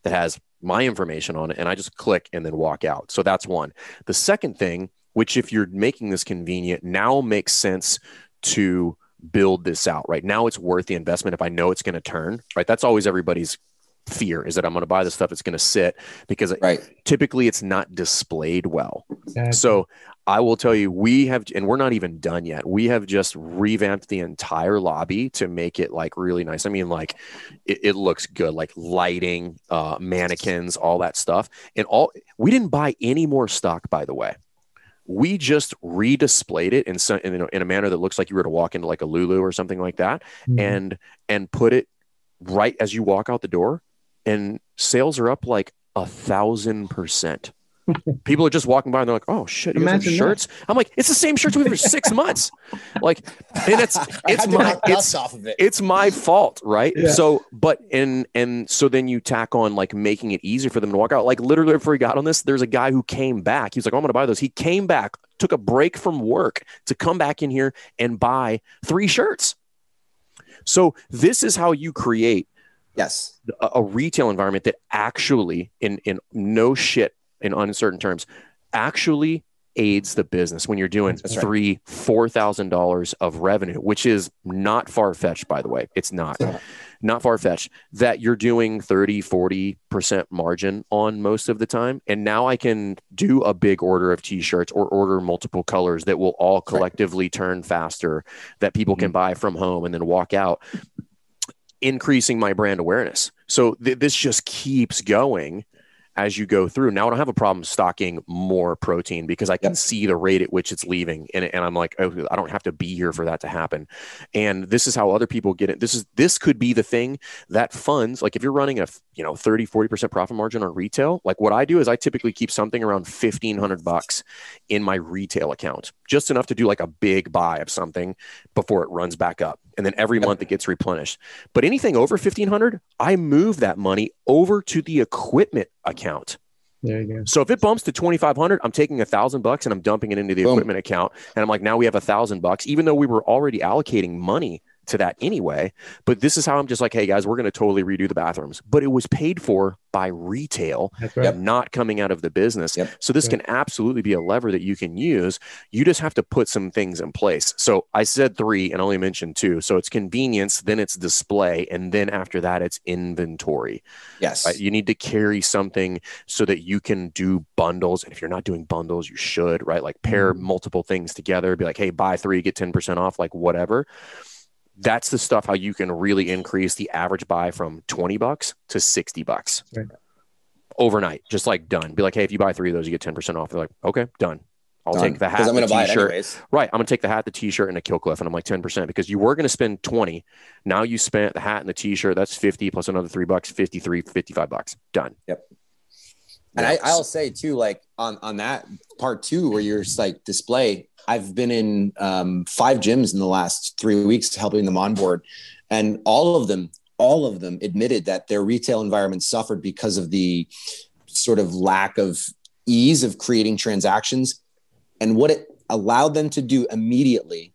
that has my information on it and I just click and then walk out. So that's one. The second thing which if you're making this convenient now makes sense to build this out right? Now it's worth the investment if i know it's going to turn right? That's always everybody's fear is that i'm going to buy this stuff it's going to sit because right. typically it's not displayed well. Exactly. so i will tell you we have and we're not even done yet we have just revamped the entire lobby to make it like really nice. I mean like it, it looks good like lighting uh mannequins all that stuff. And all we didn't buy any more stock by the way we just redisplayed it in some in, in, a manner that looks like you were to walk into like a Lulu or something like that, mm-hmm. and and put it right as you walk out the door, and sales are up like a thousand percent. People are just walking by and they're like, "Oh shit, you guys have shirts." That. I'm like, "It's the same shirts we have for six [laughs] months." Like, and it's it's my it's, off of it. it's my fault, right? Yeah. So, but and and so then you tack on like making it easier for them to walk out. Like literally, before he got on this, there's a guy who came back. He was like, oh, "I'm going to buy those." He came back, took a break from work to come back in here and buy three shirts. So this is how you create yes a, a retail environment that actually in in no shit in uncertain terms actually aids the business when you're doing That's three four thousand dollars of revenue which is not far-fetched by the way. It's not. Not far-fetched. That you're doing 30 40 percent margin on most of the time. And now i can do a big order of t-shirts or order multiple colors that will all collectively right. turn faster that people mm-hmm. can buy from home and then walk out increasing my brand awareness. So th- this just keeps going as you go through. Now I don't have a problem stocking more protein because I can yep. see the rate at which it's leaving. And, and I'm like, oh, I don't have to be here for that to happen. And this is how other people get it. This is this could be the thing that funds, like if you're running a you know 30, 40% profit margin on retail, like what I do is I typically keep something around 1500 bucks in my retail account, just enough to do like a big buy of something before it runs back up and then every month it gets replenished. But anything over 1500, I move that money over to the equipment account. There you go. So if it bumps to 2,500, I'm taking a thousand bucks and I'm dumping it into the Boom. equipment account. And I'm like, now we have a thousand bucks, even though we were already allocating money to that anyway. But this is how I'm just like, hey guys, we're going to totally redo the bathrooms. But it was paid for by retail, right. not coming out of the business. Yep. So this yep. can absolutely be a lever that you can use. You just have to put some things in place. So I said three and only mentioned two. So it's convenience, then it's display, and then after that, it's inventory. Yes. Right? You need to carry something so that you can do bundles. And if you're not doing bundles, you should, right? Like pair mm-hmm. multiple things together, be like, hey, buy three, get 10% off, like whatever that's the stuff how you can really increase the average buy from 20 bucks to 60 bucks right. overnight just like done be like hey if you buy three of those you get 10% off they're like okay done I'll done. take the hat, I'm gonna buy t-shirt. It right. I'm gonna take the hat, the t-shirt, and a kill cliff, and I'm like 10% because you were gonna spend 20. Now you spent the hat and the t-shirt. That's 50 plus another three bucks, 53, 55 bucks. Done. Yep. And I, I'll say too, like on on that part two, where you're just like display. I've been in um, five gyms in the last three weeks helping them onboard, and all of them, all of them admitted that their retail environment suffered because of the sort of lack of ease of creating transactions. And what it allowed them to do immediately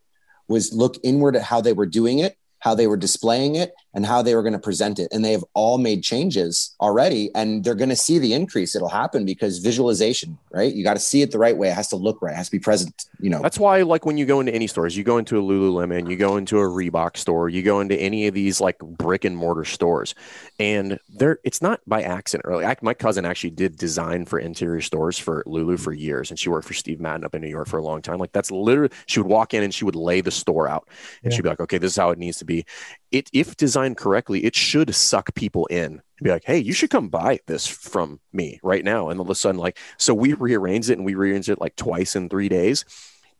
was look inward at how they were doing it how they were displaying it and how they were going to present it. And they have all made changes already and they're going to see the increase. It'll happen because visualization right? You got to see it the right way. It has to look right. It has to be present you know. That's why like when you go into any stores you go into a lululemon you go into a reebok store you go into any of these like brick and mortar stores and there it's not by accident really. I, my cousin actually did design for interior stores for lulu for years and she worked for steve madden up in new york for a long time. Like that's literally she would walk in and she would lay the store out and yeah. she'd be like okay this is how it needs to be it if designed correctly it should suck people in and be like hey you should come buy this from me right now. And all of a sudden like so we rearranged it and we rearranged it like twice in three days.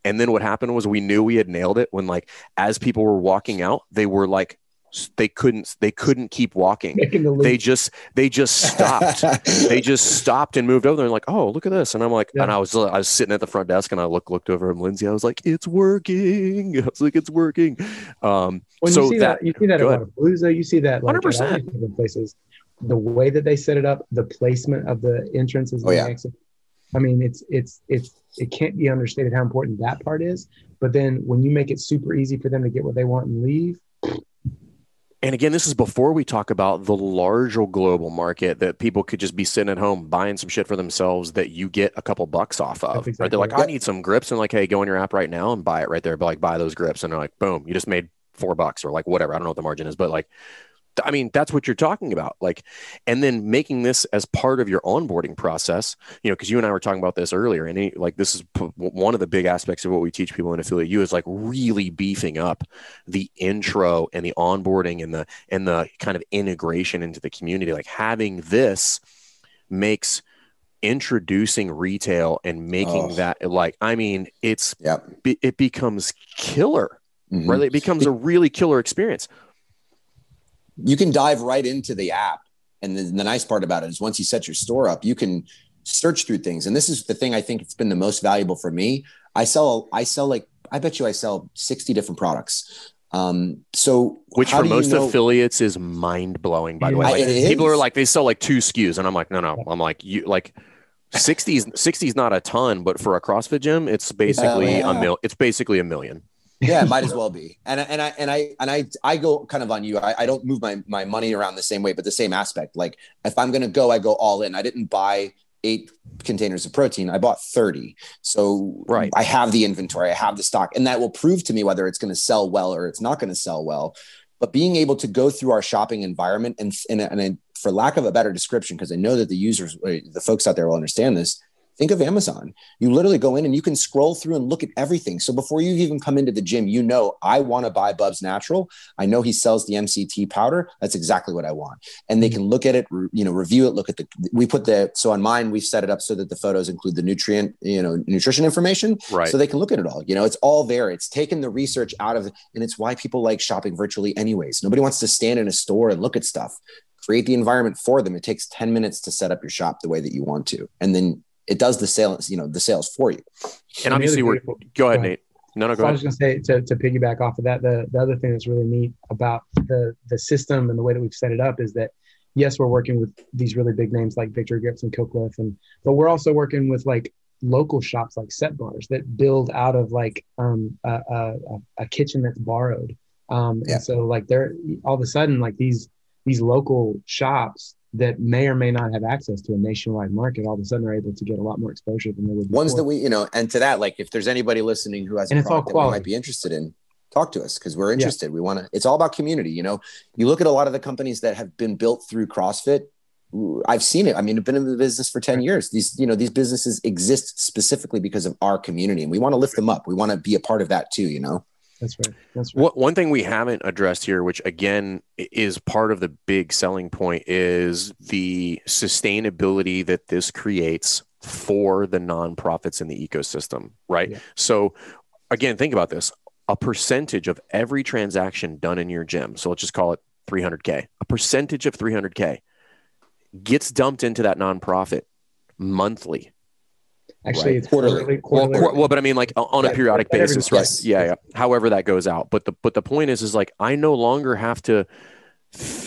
And then what happened was we knew we had nailed it when like as people were walking out they were like they couldn't they couldn't keep walking. The they just they just stopped. [laughs] They just stopped and moved over there and like oh look at this. And i'm like yeah. and i was i was sitting at the front desk and i looked looked over at lindsay. I was like it's working. [laughs] I was like it's working. Um when so you see that, that you see that at Palooza, you see that like 100% places. The way that they set it up the placement of the entrances oh, yeah. Exit, i mean it's it's it's it can't be understated how important that part is. But then when you make it super easy for them to get what they want and leave and again, this is before we talk about the larger global market that people could just be sitting at home buying some shit for themselves that you get a couple bucks off of. Exactly right? They're like, I need some grips. And like, hey, go in your app right now and buy it right there. But like, buy those grips. And they're like, boom, you just made four bucks or like whatever. I don't know what the margin is, but like I mean, that's what you're talking about. Like, and then making this as part of your onboarding process, you know, because you and I were talking about this earlier. And he, like, this is p- one of the big aspects of what we teach people in affiliate you is like really beefing up the intro and the onboarding and the, and the kind of integration into the community. Like, having this makes introducing retail and making oh. that like, I mean, it's, yep. it becomes killer, mm-hmm. right? It becomes a really killer experience you can dive right into the app. And the, the nice part about it is once you set your store up, you can search through things. And this is the thing I think it's been the most valuable for me. I sell, I sell like, I bet you I sell 60 different products. Um, so which for most know- affiliates is mind blowing, by the way. Like, people are like, they sell like two SKUs. And I'm like, no, no, I'm like, you like, 60s 60s not a ton but for a crossfit gym it's basically yeah, yeah. a mil it's basically a million yeah, [laughs] might as well be. And and I and I and I I go kind of on you. I, I don't move my my money around the same way, but the same aspect. Like if I'm gonna go, I go all in. I didn't buy eight containers of protein. I bought 30. So right. I have the inventory, I have the stock, and that will prove to me whether it's going to sell well or it's not going to sell well. But being able to go through our shopping environment and, and, and for lack of a better description, because I know that the users, uh, the folks out there will understand this, Think of Amazon. You literally go in and you can scroll through and look at everything. So before you even come into the gym, you know, I want to buy Bubs Natural. I know he sells the MCT powder. That's exactly what I want. And they mm-hmm. can look at it, you know, review it, look at the, we put the, so on mine, we've set it up so that the photos include the nutrient, you know, nutrition information. Right. So they can look at it all. You know, it's all there. It's taken the research out of, and it's why people like shopping virtually anyways. Nobody wants to stand in a store and look at stuff create the environment for them. It takes 10 minutes to set up your shop the way that you want to. And then it does the sales, you know, the sales for you. And obviously, we're go ahead, Nate. No, no, go so ahead. I was going to say to, to piggyback off of that, the, the other thing that's really neat about the the system and the way that we've set it up is that yes, we're working with these really big names like Victory Grips and Cliff, and but we're also working with like local shops like Set Bars that build out of like um, a, a, a kitchen that's borrowed. Um, yeah. And so like they're all of a sudden like these these local shops that may or may not have access to a nationwide market all of a sudden are able to get a lot more exposure than they would ones that we you know and to that like if there's anybody listening who has and a product that we might be interested in talk to us because we're interested yeah. we want to it's all about community you know you look at a lot of the companies that have been built through crossfit I've seen it. I mean, I've been in the business for 10 years. These, you know, these businesses exist specifically because of our community and we want to lift them up. We want to be a part of that too, you know? That's right. That's right. one thing we haven't addressed here, which again is part of the big selling point, is the sustainability that this creates for the nonprofits in the ecosystem, right? Yeah. So, again, think about this a percentage of every transaction done in your gym. So, let's just call it 300K. A percentage of 300K gets dumped into that nonprofit monthly Actually, right. it's quarterly. quarterly. Well, well, but I mean, like on a periodic basis, right? Yes. Yeah, yeah. However that goes out, but the but the point is, is like I no longer have to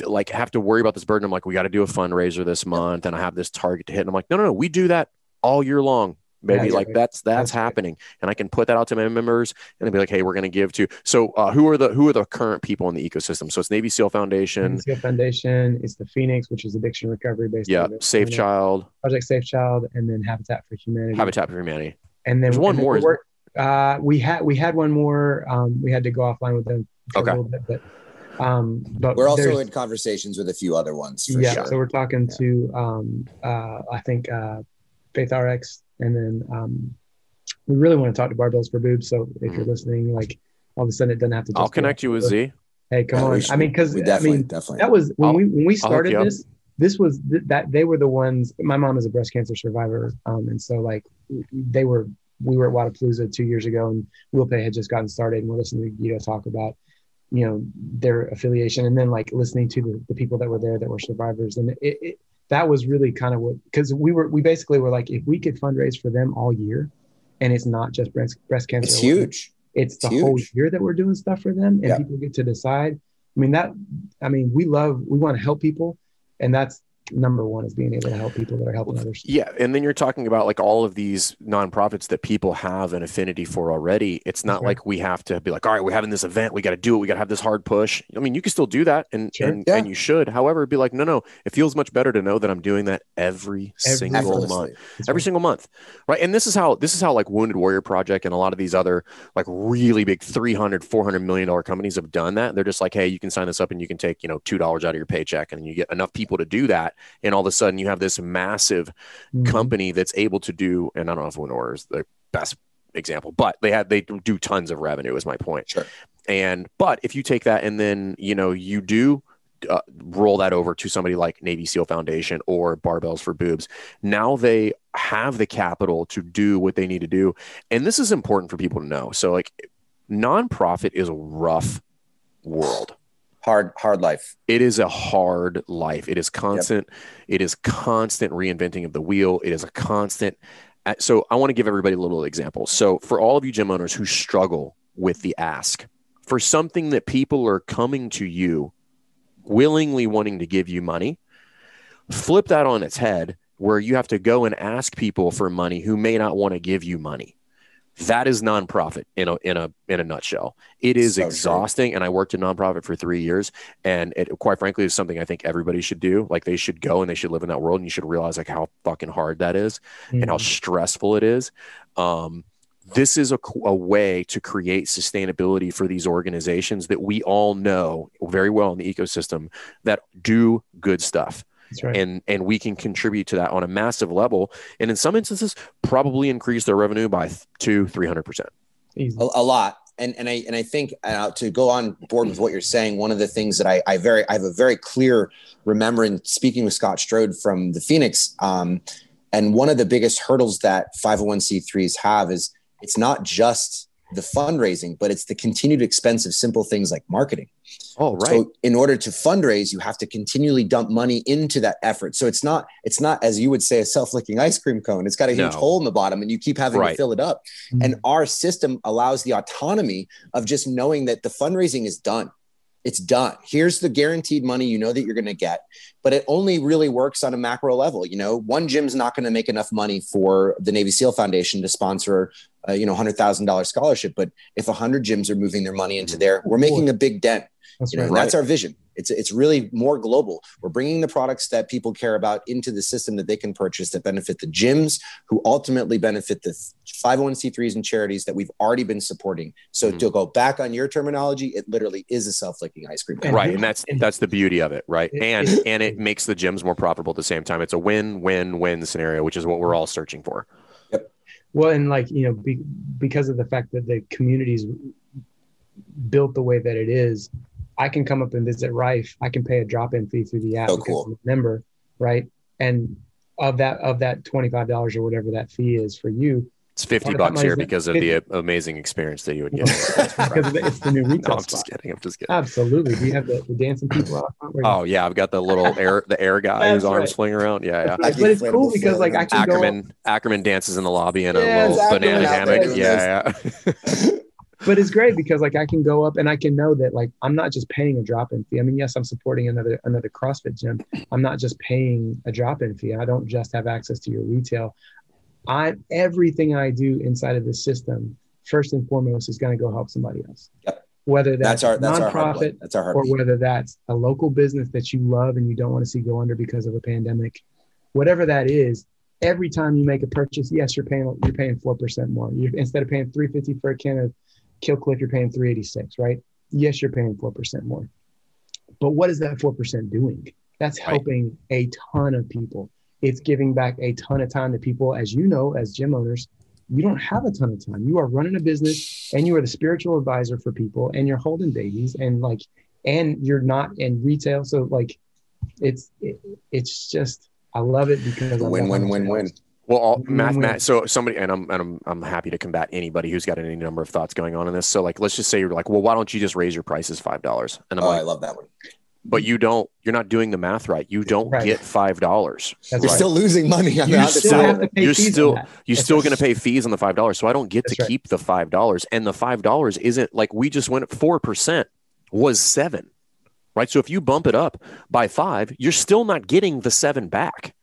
like have to worry about this burden. I'm like, we got to do a fundraiser this month, and I have this target to hit. And I'm like, no, no, no, we do that all year long maybe that's like right. that's that's, that's happening. Right. and i can put that out to my members and be like hey we're going to give to so uh, who are the who are the current people in the ecosystem? So it's navy seal foundation. Navy seal foundation it's the phoenix which is addiction recovery based yeah safe child. Project safe child and then habitat for humanity. Habitat for humanity. And then There's one more uh, we had we had one more um, we had to go offline with them okay A little bit, but um, but we're also in conversations with a few other ones yeah sure. so we're talking yeah. to um, uh, i think uh, faith rx and then um, we really want to talk to Barbells for Boobs. So if mm-hmm. you're listening, like all of a sudden it doesn't have to. I'll connect you with Z. Hey, come yeah, on! I mean, because I mean, definitely. that was when I'll, we when we started this. This was th- that they were the ones. My mom is a breast cancer survivor, um, and so like they were. We were at Wodapalooza two years ago, and WheelPay had just gotten started, and we're listening to Guido talk about you know their affiliation and then like listening to the, the people that were there that were survivors and it, it, that was really kind of what because we were we basically were like if we could fundraise for them all year and it's not just breast breast cancer it's huge it's, it's the huge. whole year that we're doing stuff for them and yep. people get to decide i mean that i mean we love we want to help people and that's number one is being able to help people that are helping others. Yeah. And then you're talking about like all of these nonprofits that people have an affinity for already. It's not like we have to be like, all right, we're having this event. We got to do it. We got to have this hard push. I mean, you can still do that and, sure. and, yeah. and, you should. However, be like, no, no, it feels much better to know that I'm doing that every, every single month, That's every right. single month. Right. And this is how, this is how like Wounded Warrior Project and a lot of these other like really big 300, 400 million dollar companies have done that. They're just like, hey, you can sign this up and you can take, you know, $2 out of your paycheck and you get enough people to do that and all of a sudden you have this massive mm-hmm. company that's able to do and i don't know if Winor is the best example but they have they do tons of revenue is my point sure and but if you take that and then you know you do uh, roll that over to somebody like Navy SEAL Foundation or Barbells for Boobs. Now they have the capital to do what they need to do. And this is important for people to know. So, like, nonprofit is a rough world hard hard life. It is a hard life. It is constant. Yep. it is constant reinventing of the wheel. It is a constant uh, so i want to give everybody a little example. So for all of you gym owners who struggle with the ask for something that people are coming to you willingly wanting to give you money flip that on its head where you have to go and ask people for money who may not want to give you money that is nonprofit in a in a in a nutshell. It is so exhausting, true. and I worked in nonprofit for three years, and it quite frankly is something I think everybody should do. Like they should go and they should live in that world, and you should realize like how fucking hard that is mm-hmm. and how mm-hmm. stressful it is. Um, this is a, a way to create sustainability for these organizations that we all know very well in the ecosystem that do good stuff right. and and we can contribute to that on a massive level and in some instances probably increase their revenue by two three hundred percent a, a lot and and I and I think uh, to go on board with what you're saying, one of the things that I, I very I have a very clear remembrance speaking with Scott Strode from the Phoenix, um, and one of the biggest hurdles that 501c3s have is it's not just the fundraising, but it's the continued expense of simple things like marketing. Oh, right. So in order to fundraise, you have to continually dump money into that effort. So it's not, it's not as you would say, a self-licking ice cream cone. It's got a huge no. hole in the bottom and you keep having right. to fill it up. Mm-hmm. And our system allows the autonomy of just knowing that the fundraising is done. It's done. Here's the guaranteed money you know that you're going to get, but it only really works on a macro level. You know, one gym's not going to make enough money for the Navy SEAL Foundation to sponsor, a, you know, hundred thousand dollar scholarship. But if a hundred gyms are moving their money into there, we're making a big dent. That's you know, right. that's our vision. It's it's really more global. We're bringing the products that people care about into the system that they can purchase that benefit the gyms, who ultimately benefit the 501c3s and charities that we've already been supporting. So mm-hmm. to go back on your terminology, it literally is a self-licking ice cream. Company. Right, and that's that's the beauty of it, right? And and it makes the gyms more profitable at the same time. It's a win-win-win scenario, which is what we're all searching for. Well, and like you know, be, because of the fact that the community's built the way that it is I can come up and visit Rife. I can pay a drop-in fee through the app oh, because cool. I'm a member, right? And of that of that twenty five dollars or whatever that fee is for you, it's fifty bucks here because of 50. the amazing experience that you would get. [laughs] because it's the new retail. [laughs] No, I'm just kidding. I'm just kidding. Absolutely. Do you have the, the dancing people out front? Oh yeah, I've got the little air the air guy whose arms right. swing around. Yeah, yeah. But it's cool because like I can Ackerman go Ackerman dances in the lobby in a yeah, little banana hammock. Yeah, yeah. [laughs] but it's great because like I can go up and I can know that like I'm not just paying a drop-in fee. I mean, yes, I'm supporting another another CrossFit gym. I'm not just paying a drop-in fee. I don't just have access to your retail. I everything I do inside of this system, first and foremost, is going to go help somebody else. Yep. Whether that's, that's our that's nonprofit, our that's our or whether that's a local business that you love and you don't want to see go under because of a pandemic, whatever that is, every time you make a purchase, yes, you're paying you're paying four percent more. You're, instead of paying three fifty for a can of Kill Cliff, you're paying 386, right? Yes, you're paying 4% more. But what is that 4% doing? That's helping right. a ton of people. It's giving back a ton of time to people. As you know, as gym owners, you don't have a ton of time. You are running a business and you are the spiritual advisor for people and you're holding babies and like, and you're not in retail. So like, it's, it, it's just, I love it because win, win, win, win. Well, all, math, math, so somebody, and I'm, and I'm, I'm happy to combat anybody who's got any number of thoughts going on in this. So, like, let's just say you're like, well, why don't you just raise your prices five dollars? And I'm oh, like, I love that one. But you don't. You're not doing the math right. You don't right. get five dollars. You're right. still losing money. On you still, you're still, you're still going to pay fees on the five dollars. So I don't get That's to right. keep the five dollars. And the five dollars isn't like we just went four percent was seven, right? So if you bump it up by five, you're still not getting the seven back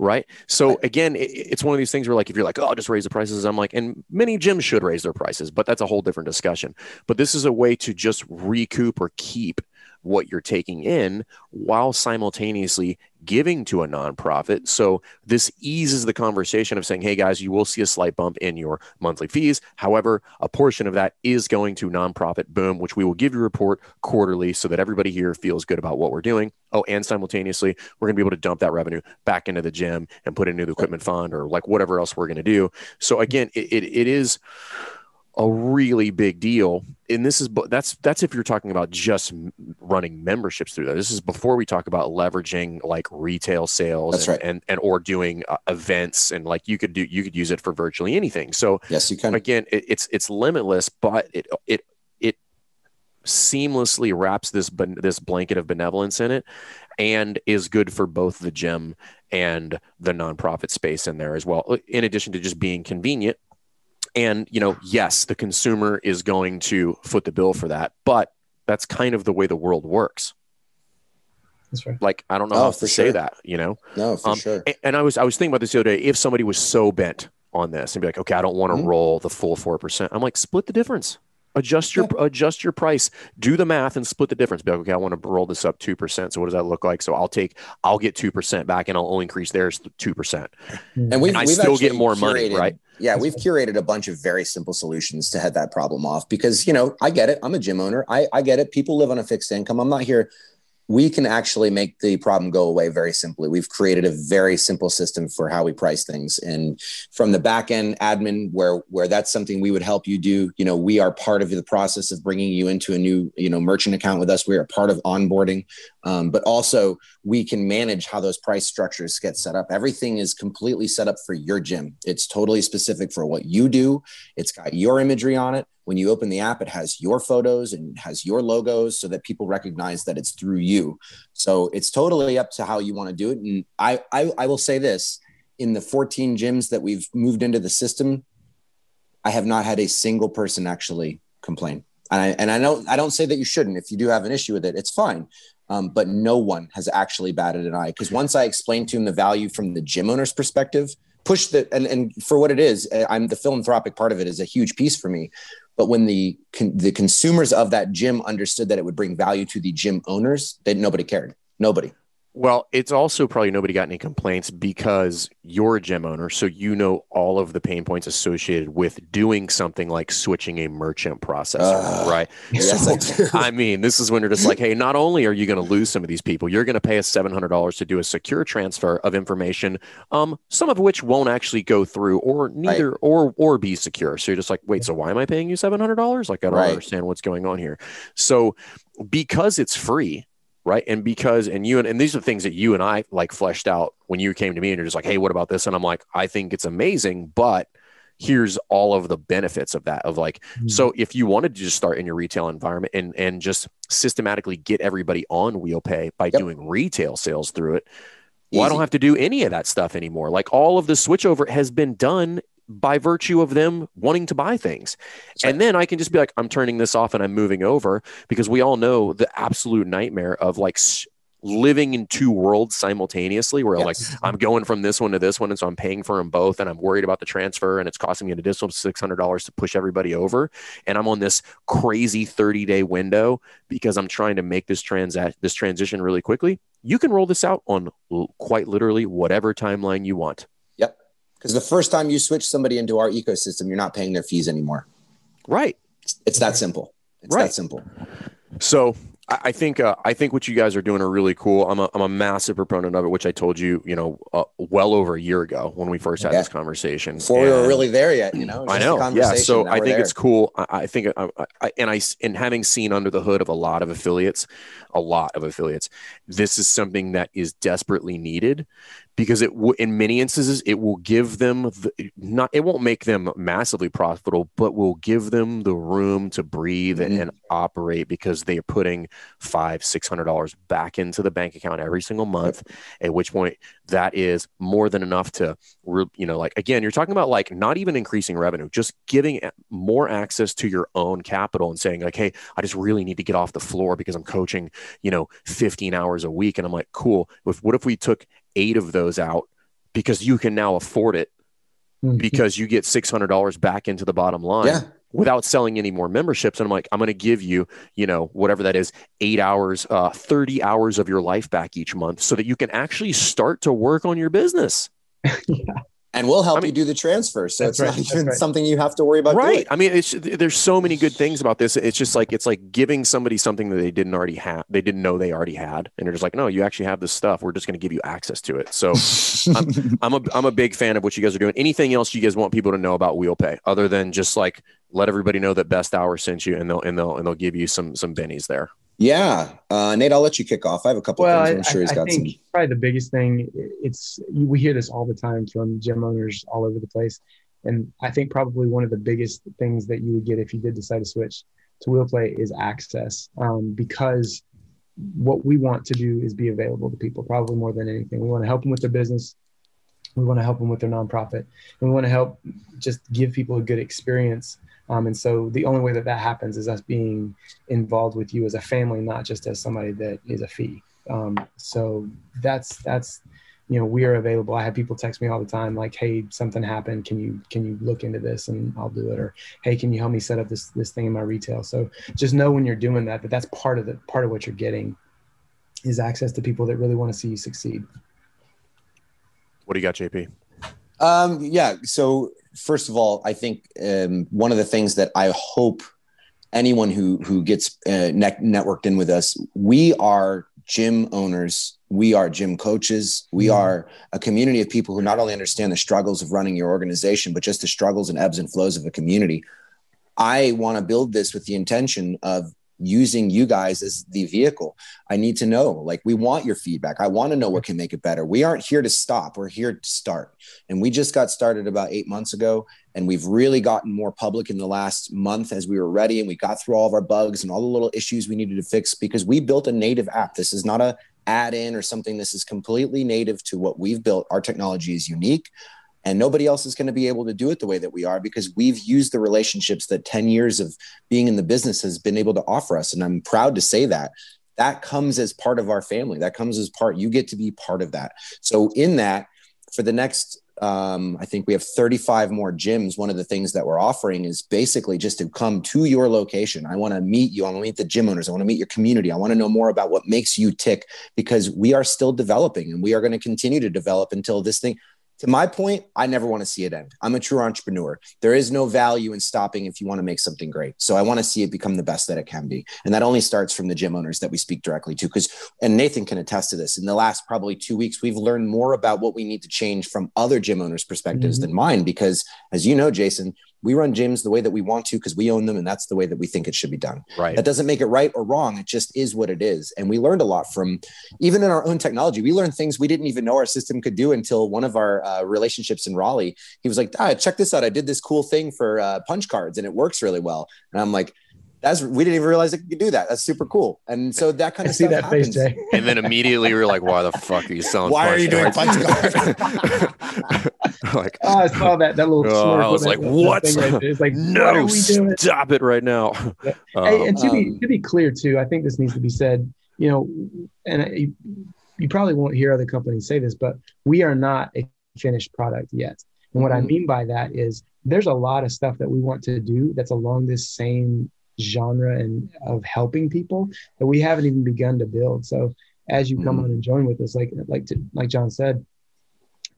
right? So again, it, it's one of these things where like if you're like, oh, I'll just raise the prices, I'm like, and many gyms should raise their prices, but that's a whole different discussion. But this is a way to just recoup or keep what you're taking in while simultaneously giving to a nonprofit. So this eases the conversation of saying, hey guys, you will see a slight bump in your monthly fees. However, a portion of that is going to nonprofit boom, which we will give you a report quarterly so that everybody here feels good about what we're doing. Oh, and simultaneously, we're going to be able to dump that revenue back into the gym and put it into the equipment fund or like whatever else we're going to do. So again, it, it, it is a really big deal. And this is that's that's if you're talking about just running memberships through that. This is before we talk about leveraging like retail sales that's and, right. and, and or doing uh, events and like you could do you could use it for virtually anything. So yes you can. again it, it's it's limitless but it it it seamlessly wraps this but this blanket of benevolence in it and is good for both the gym and the nonprofit space in there as well in addition to just being convenient and, you know, yes, the consumer is going to foot the bill for that, but that's kind of the way the world works. That's right. Like, I don't know oh, how to sure. say that, you know? No, for um, sure. And, and, I was, I was thinking about this the other day. If somebody was so bent on this and be like, okay, I don't want to mm-hmm. roll the full 4%, I'm like, split the difference adjust your yeah. adjust your price do the math and split the difference be like okay i want to roll this up 2% so what does that look like so i'll take i'll get 2% back and i'll only increase theirs 2% and, we i still get more curated, money right yeah we've curated a bunch of very simple solutions to head that problem off because you know i get it. I'm a gym owner. I, I get it. People live on a fixed income. I'm not here we can actually make the problem go away very simply. We've created a very simple system for how we price things. And from the back end admin, where where that's something we would help you do, you know, we are part of the process of bringing you into a new, you know, merchant account with us. We are part of onboarding, um, but also we can manage how those price structures get set up. Everything is completely set up for your gym. It's totally specific for what you do. It's got your imagery on it when you open the app, it has your photos and has your logos so that people recognize that it's through you. So it's totally up to how you want to do it. And I, I, I will say this in the 14 gyms that we've moved into the system, I have not had a single person actually complain. And I, and I don't, I don't say that you shouldn't. If you do have an issue with it, it's fine. Um, but no one has actually batted an eye because once I explained to him the value from the gym owner's perspective, push the and, and for what it is, eh, I'm the philanthropic part of it is a huge piece for me. But when the the consumers of that gym understood that it would bring value to the gym owners, then nobody cared. Nobody. Well, it's also probably nobody got any complaints because you're a gym owner. So you know all of the pain points associated with doing something like switching a merchant processor, uh, right? [laughs] Yes, so, I, I, mean, this is when you're just like, [laughs] hey, not only are you going to lose some of these people, you're going to pay us $700 to do a secure transfer of information, um, some of which won't actually go through or neither right. or or be secure. So you're just like, wait, so why am I paying you $700? Like, I don't right. understand what's going on here. So because it's free, right and because and you and, and these are things that you and i like fleshed out when you came to me and you're just like hey what about this and i'm like i think it's amazing but here's all of the benefits of that of like mm-hmm. so if you wanted to just start in your retail environment and and just systematically get everybody on wheelpay by yep. doing retail sales through it well, I don't have to do any of that stuff anymore. Like all of the switchover has been done by virtue of them wanting to buy things. And then I can just be like, I'm turning this off and I'm moving over because we all know the absolute nightmare of like living in two worlds simultaneously where yes. like I'm going from this one to this one and so I'm paying for them both and I'm worried about the transfer and it's costing me an additional $600 to push everybody over and I'm on this crazy 30 day window because I'm trying to make this transact this transition really quickly you can roll this out on quite literally whatever timeline you want because the first time you switch somebody into our ecosystem, you're not paying their fees anymore. Right. It's, it's that simple. It's right. that simple. So I think uh, I think what you guys are doing are really cool. I'm a, I'm a massive proponent of it, which I told you, you know, uh, well over a year ago when we first had yeah. this conversation. Before and we were really there yet, you know. I know. Yeah. So I think there. it's cool. I, I think I, I, and I and having seen under the hood of a lot of affiliates, a lot of affiliates, this is something that is desperately needed because it w- in many instances it will give them the, not it won't make them massively profitable but will give them the room to breathe mm-hmm. and, and, operate because they are putting five six hundred dollars back into the bank account every single month at which point that is more than enough to you know like again you're talking about like not even increasing revenue just giving more access to your own capital and saying like hey i just really need to get off the floor because i'm coaching you know 15 hours a week and i'm like cool if, what if we took eight of those out because you can now afford it mm-hmm. because you get $600 back into the bottom line yeah. without selling any more memberships. And I'm like, I'm going to give you, you know, whatever that is, eight hours, uh, 30 hours of your life back each month so that you can actually start to work on your business. [laughs] yeah and we'll help I mean, you do the transfer. So it's right, not even right. something you have to worry about. Right. Doing. I mean, it's, there's so many good things about this. It's just like, it's like giving somebody something that they didn't already have. They didn't know they already had. And they're just like, no, you actually have this stuff. We're just going to give you access to it. So [laughs] I'm, I'm, a, I'm a big fan of what you guys are doing. Anything else you guys want people to know about WheelPay other than just like, let everybody know that best hour sent you and they'll, and they'll, and they'll give you some, some bennies there. Yeah, uh, Nate, I'll let you kick off. I have a couple well, of things. I'm sure I, he's got I think some. Probably the biggest thing. It's we hear this all the time from gym owners all over the place, and I think probably one of the biggest things that you would get if you did decide to switch to WheelPay is access, um, because what we want to do is be available to people probably more than anything. We want to help them with their business. We want to help them with their nonprofit. And we want to help just give people a good experience um, and so the only way that that happens is us being involved with you as a family, not just as somebody that is a fee. Um, so that's that's you know we are available. I have people text me all the time like, "Hey, something happened. Can you can you look into this?" And I'll do it. Or, "Hey, can you help me set up this this thing in my retail?" So just know when you're doing that that that's part of the part of what you're getting is access to people that really want to see you succeed. What do you got, JP? Um, yeah. So first of all, I think um, one of the things that I hope anyone who who gets uh, net- networked in with us, we are gym owners, we are gym coaches, we mm-hmm. are a community of people who not only understand the struggles of running your organization, but just the struggles and ebbs and flows of a community. I want to build this with the intention of using you guys as the vehicle. I need to know, like, we want your feedback. I want to know what can make it better. We aren't here to stop, we're here to start. And we just got started about eight months ago. And we've really gotten more public in the last month as we were ready and we got through all of our bugs and all the little issues we needed to fix because we built a native app. This is not a add in or something. This is completely native to what we've built. Our technology is unique. And nobody else is going to be able to do it the way that we are because we've used the relationships that 10 years of being in the business has been able to offer us and i'm proud to say that that comes as part of our family that comes as part you get to be part of that so in that for the next um, I think we have 35 more gyms. One of the things that we're offering is basically just to come to your location. I want to meet you. I want to meet the gym owners. I want to meet your community. I want to know more about what makes you tick because we are still developing and we are going to continue to develop until this thing to my point, I never want to see it end. I'm a true entrepreneur. There is no value in stopping if you want to make something great. So I want to see it become the best that it can be. And that only starts from the gym owners that we speak directly to. Because, and Nathan can attest to this, in the last probably two weeks, we've learned more about what we need to change from other gym owners' perspectives mm-hmm. than mine. Because as you know, Jason, we run gyms the way that we want to because we own them and that's the way that we think it should be done. Right. That doesn't make it right or wrong. It just is what it is. And we learned a lot from even in our own technology. We learned things we didn't even know our system could do until one of our uh, relationships in Raleigh. He was like, ah, check this out. I did this cool thing for uh, punch cards and it works really well. And I'm like, that's we didn't even realize it could do that. That's super cool. And so [laughs] that kind of see that happens. face, Jay. And then immediately we are like, why the fuck are you selling? Why are you doing punch cards? [laughs] like, oh, I saw that that little. [laughs] Oh, I was like, that, what? Right it's like, no, stop it right now. Yeah. Um, hey, and to be um, to be clear too, I think this needs to be said. You know, and you, you probably won't hear other companies say this, but we are not a finished product yet. And what mm-hmm. I mean by that is there's a lot of stuff that we want to do that's along this same genre and of helping people that we haven't even begun to build. So as you come mm-hmm. on and join with us, like like to, like John said,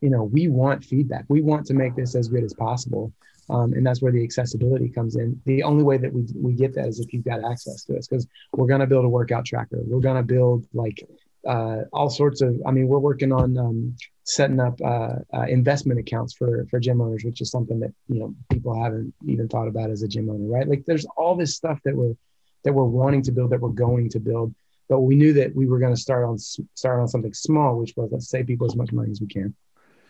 you know, we want feedback. We want to make this as good as possible. Um, and that's where the accessibility comes in. The only way that we, we get that is if you've got access to us, because we're going to build a workout tracker. We're going to build like uh, all sorts of. I mean, we're working on um, setting up uh, uh, investment accounts for for gym owners, which is something that you know people haven't even thought about as a gym owner, right? Like, there's all this stuff that we're that we're wanting to build, that we're going to build, but we knew that we were going to start on start on something small, which was let's save people as much money as we can.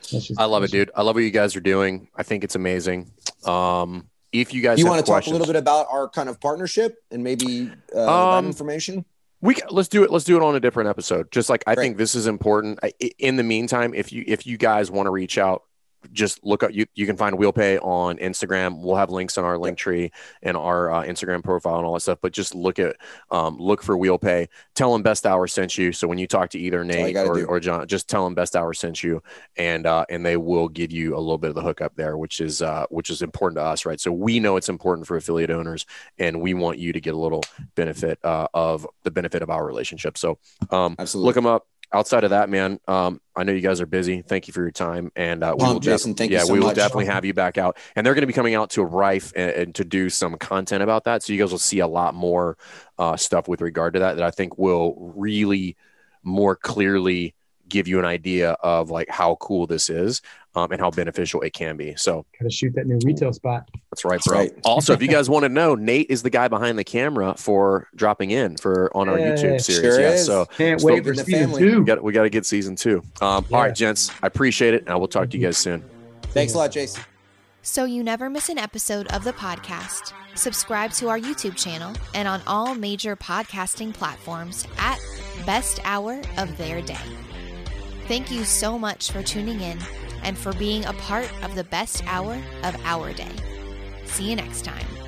Just, I love it, dude. I love what you guys are doing. I think it's amazing. Um, if you guys, you want to talk a little bit about our kind of partnership and maybe uh, um, that information? We let's do it let's do it on a different episode. Just like i think this is important. In the meantime if you if you guys want to reach out just look up you you can find WheelPay on Instagram. We'll have links on our link tree and our uh, Instagram profile and all that stuff. But just look at um, look for WheelPay. Tell them Best Hour sent you. So when you talk to either Nate or, or, John, just tell them Best Hour sent you, and uh, and they will give you a little bit of the hookup there, which is uh, which is important to us, right? So we know it's important for affiliate owners, and we want you to get a little benefit uh, of the benefit of our relationship. So um, Absolutely. look them up outside of that, man, um, I know you guys are busy. Thank you for your time, and uh, we will Jason, thank yeah, you so we will much. definitely have you back out. And they're going to be coming out to Rife and, and, to do some content about that. So you guys will see a lot more uh, stuff with regard to that that I think will really more clearly give you an idea of like how cool this is um, and how beneficial it can be. So gotta shoot that new retail spot. That's right, bro. Right. also, if you guys want to know, Nate is the guy behind the camera for dropping in for on our yeah, YouTube series. Sure yeah, is. so can't wait for season family. two. We got we got to get season two. Um, yeah. All right, gents, I appreciate it, and I will talk to you guys soon. Thanks a lot, Jason. So you never miss an episode of the podcast. Subscribe to our YouTube channel and on all major podcasting platforms at Best Hour of Their Day. Thank you so much for tuning in and for being a part of the best hour of our day. See you next time.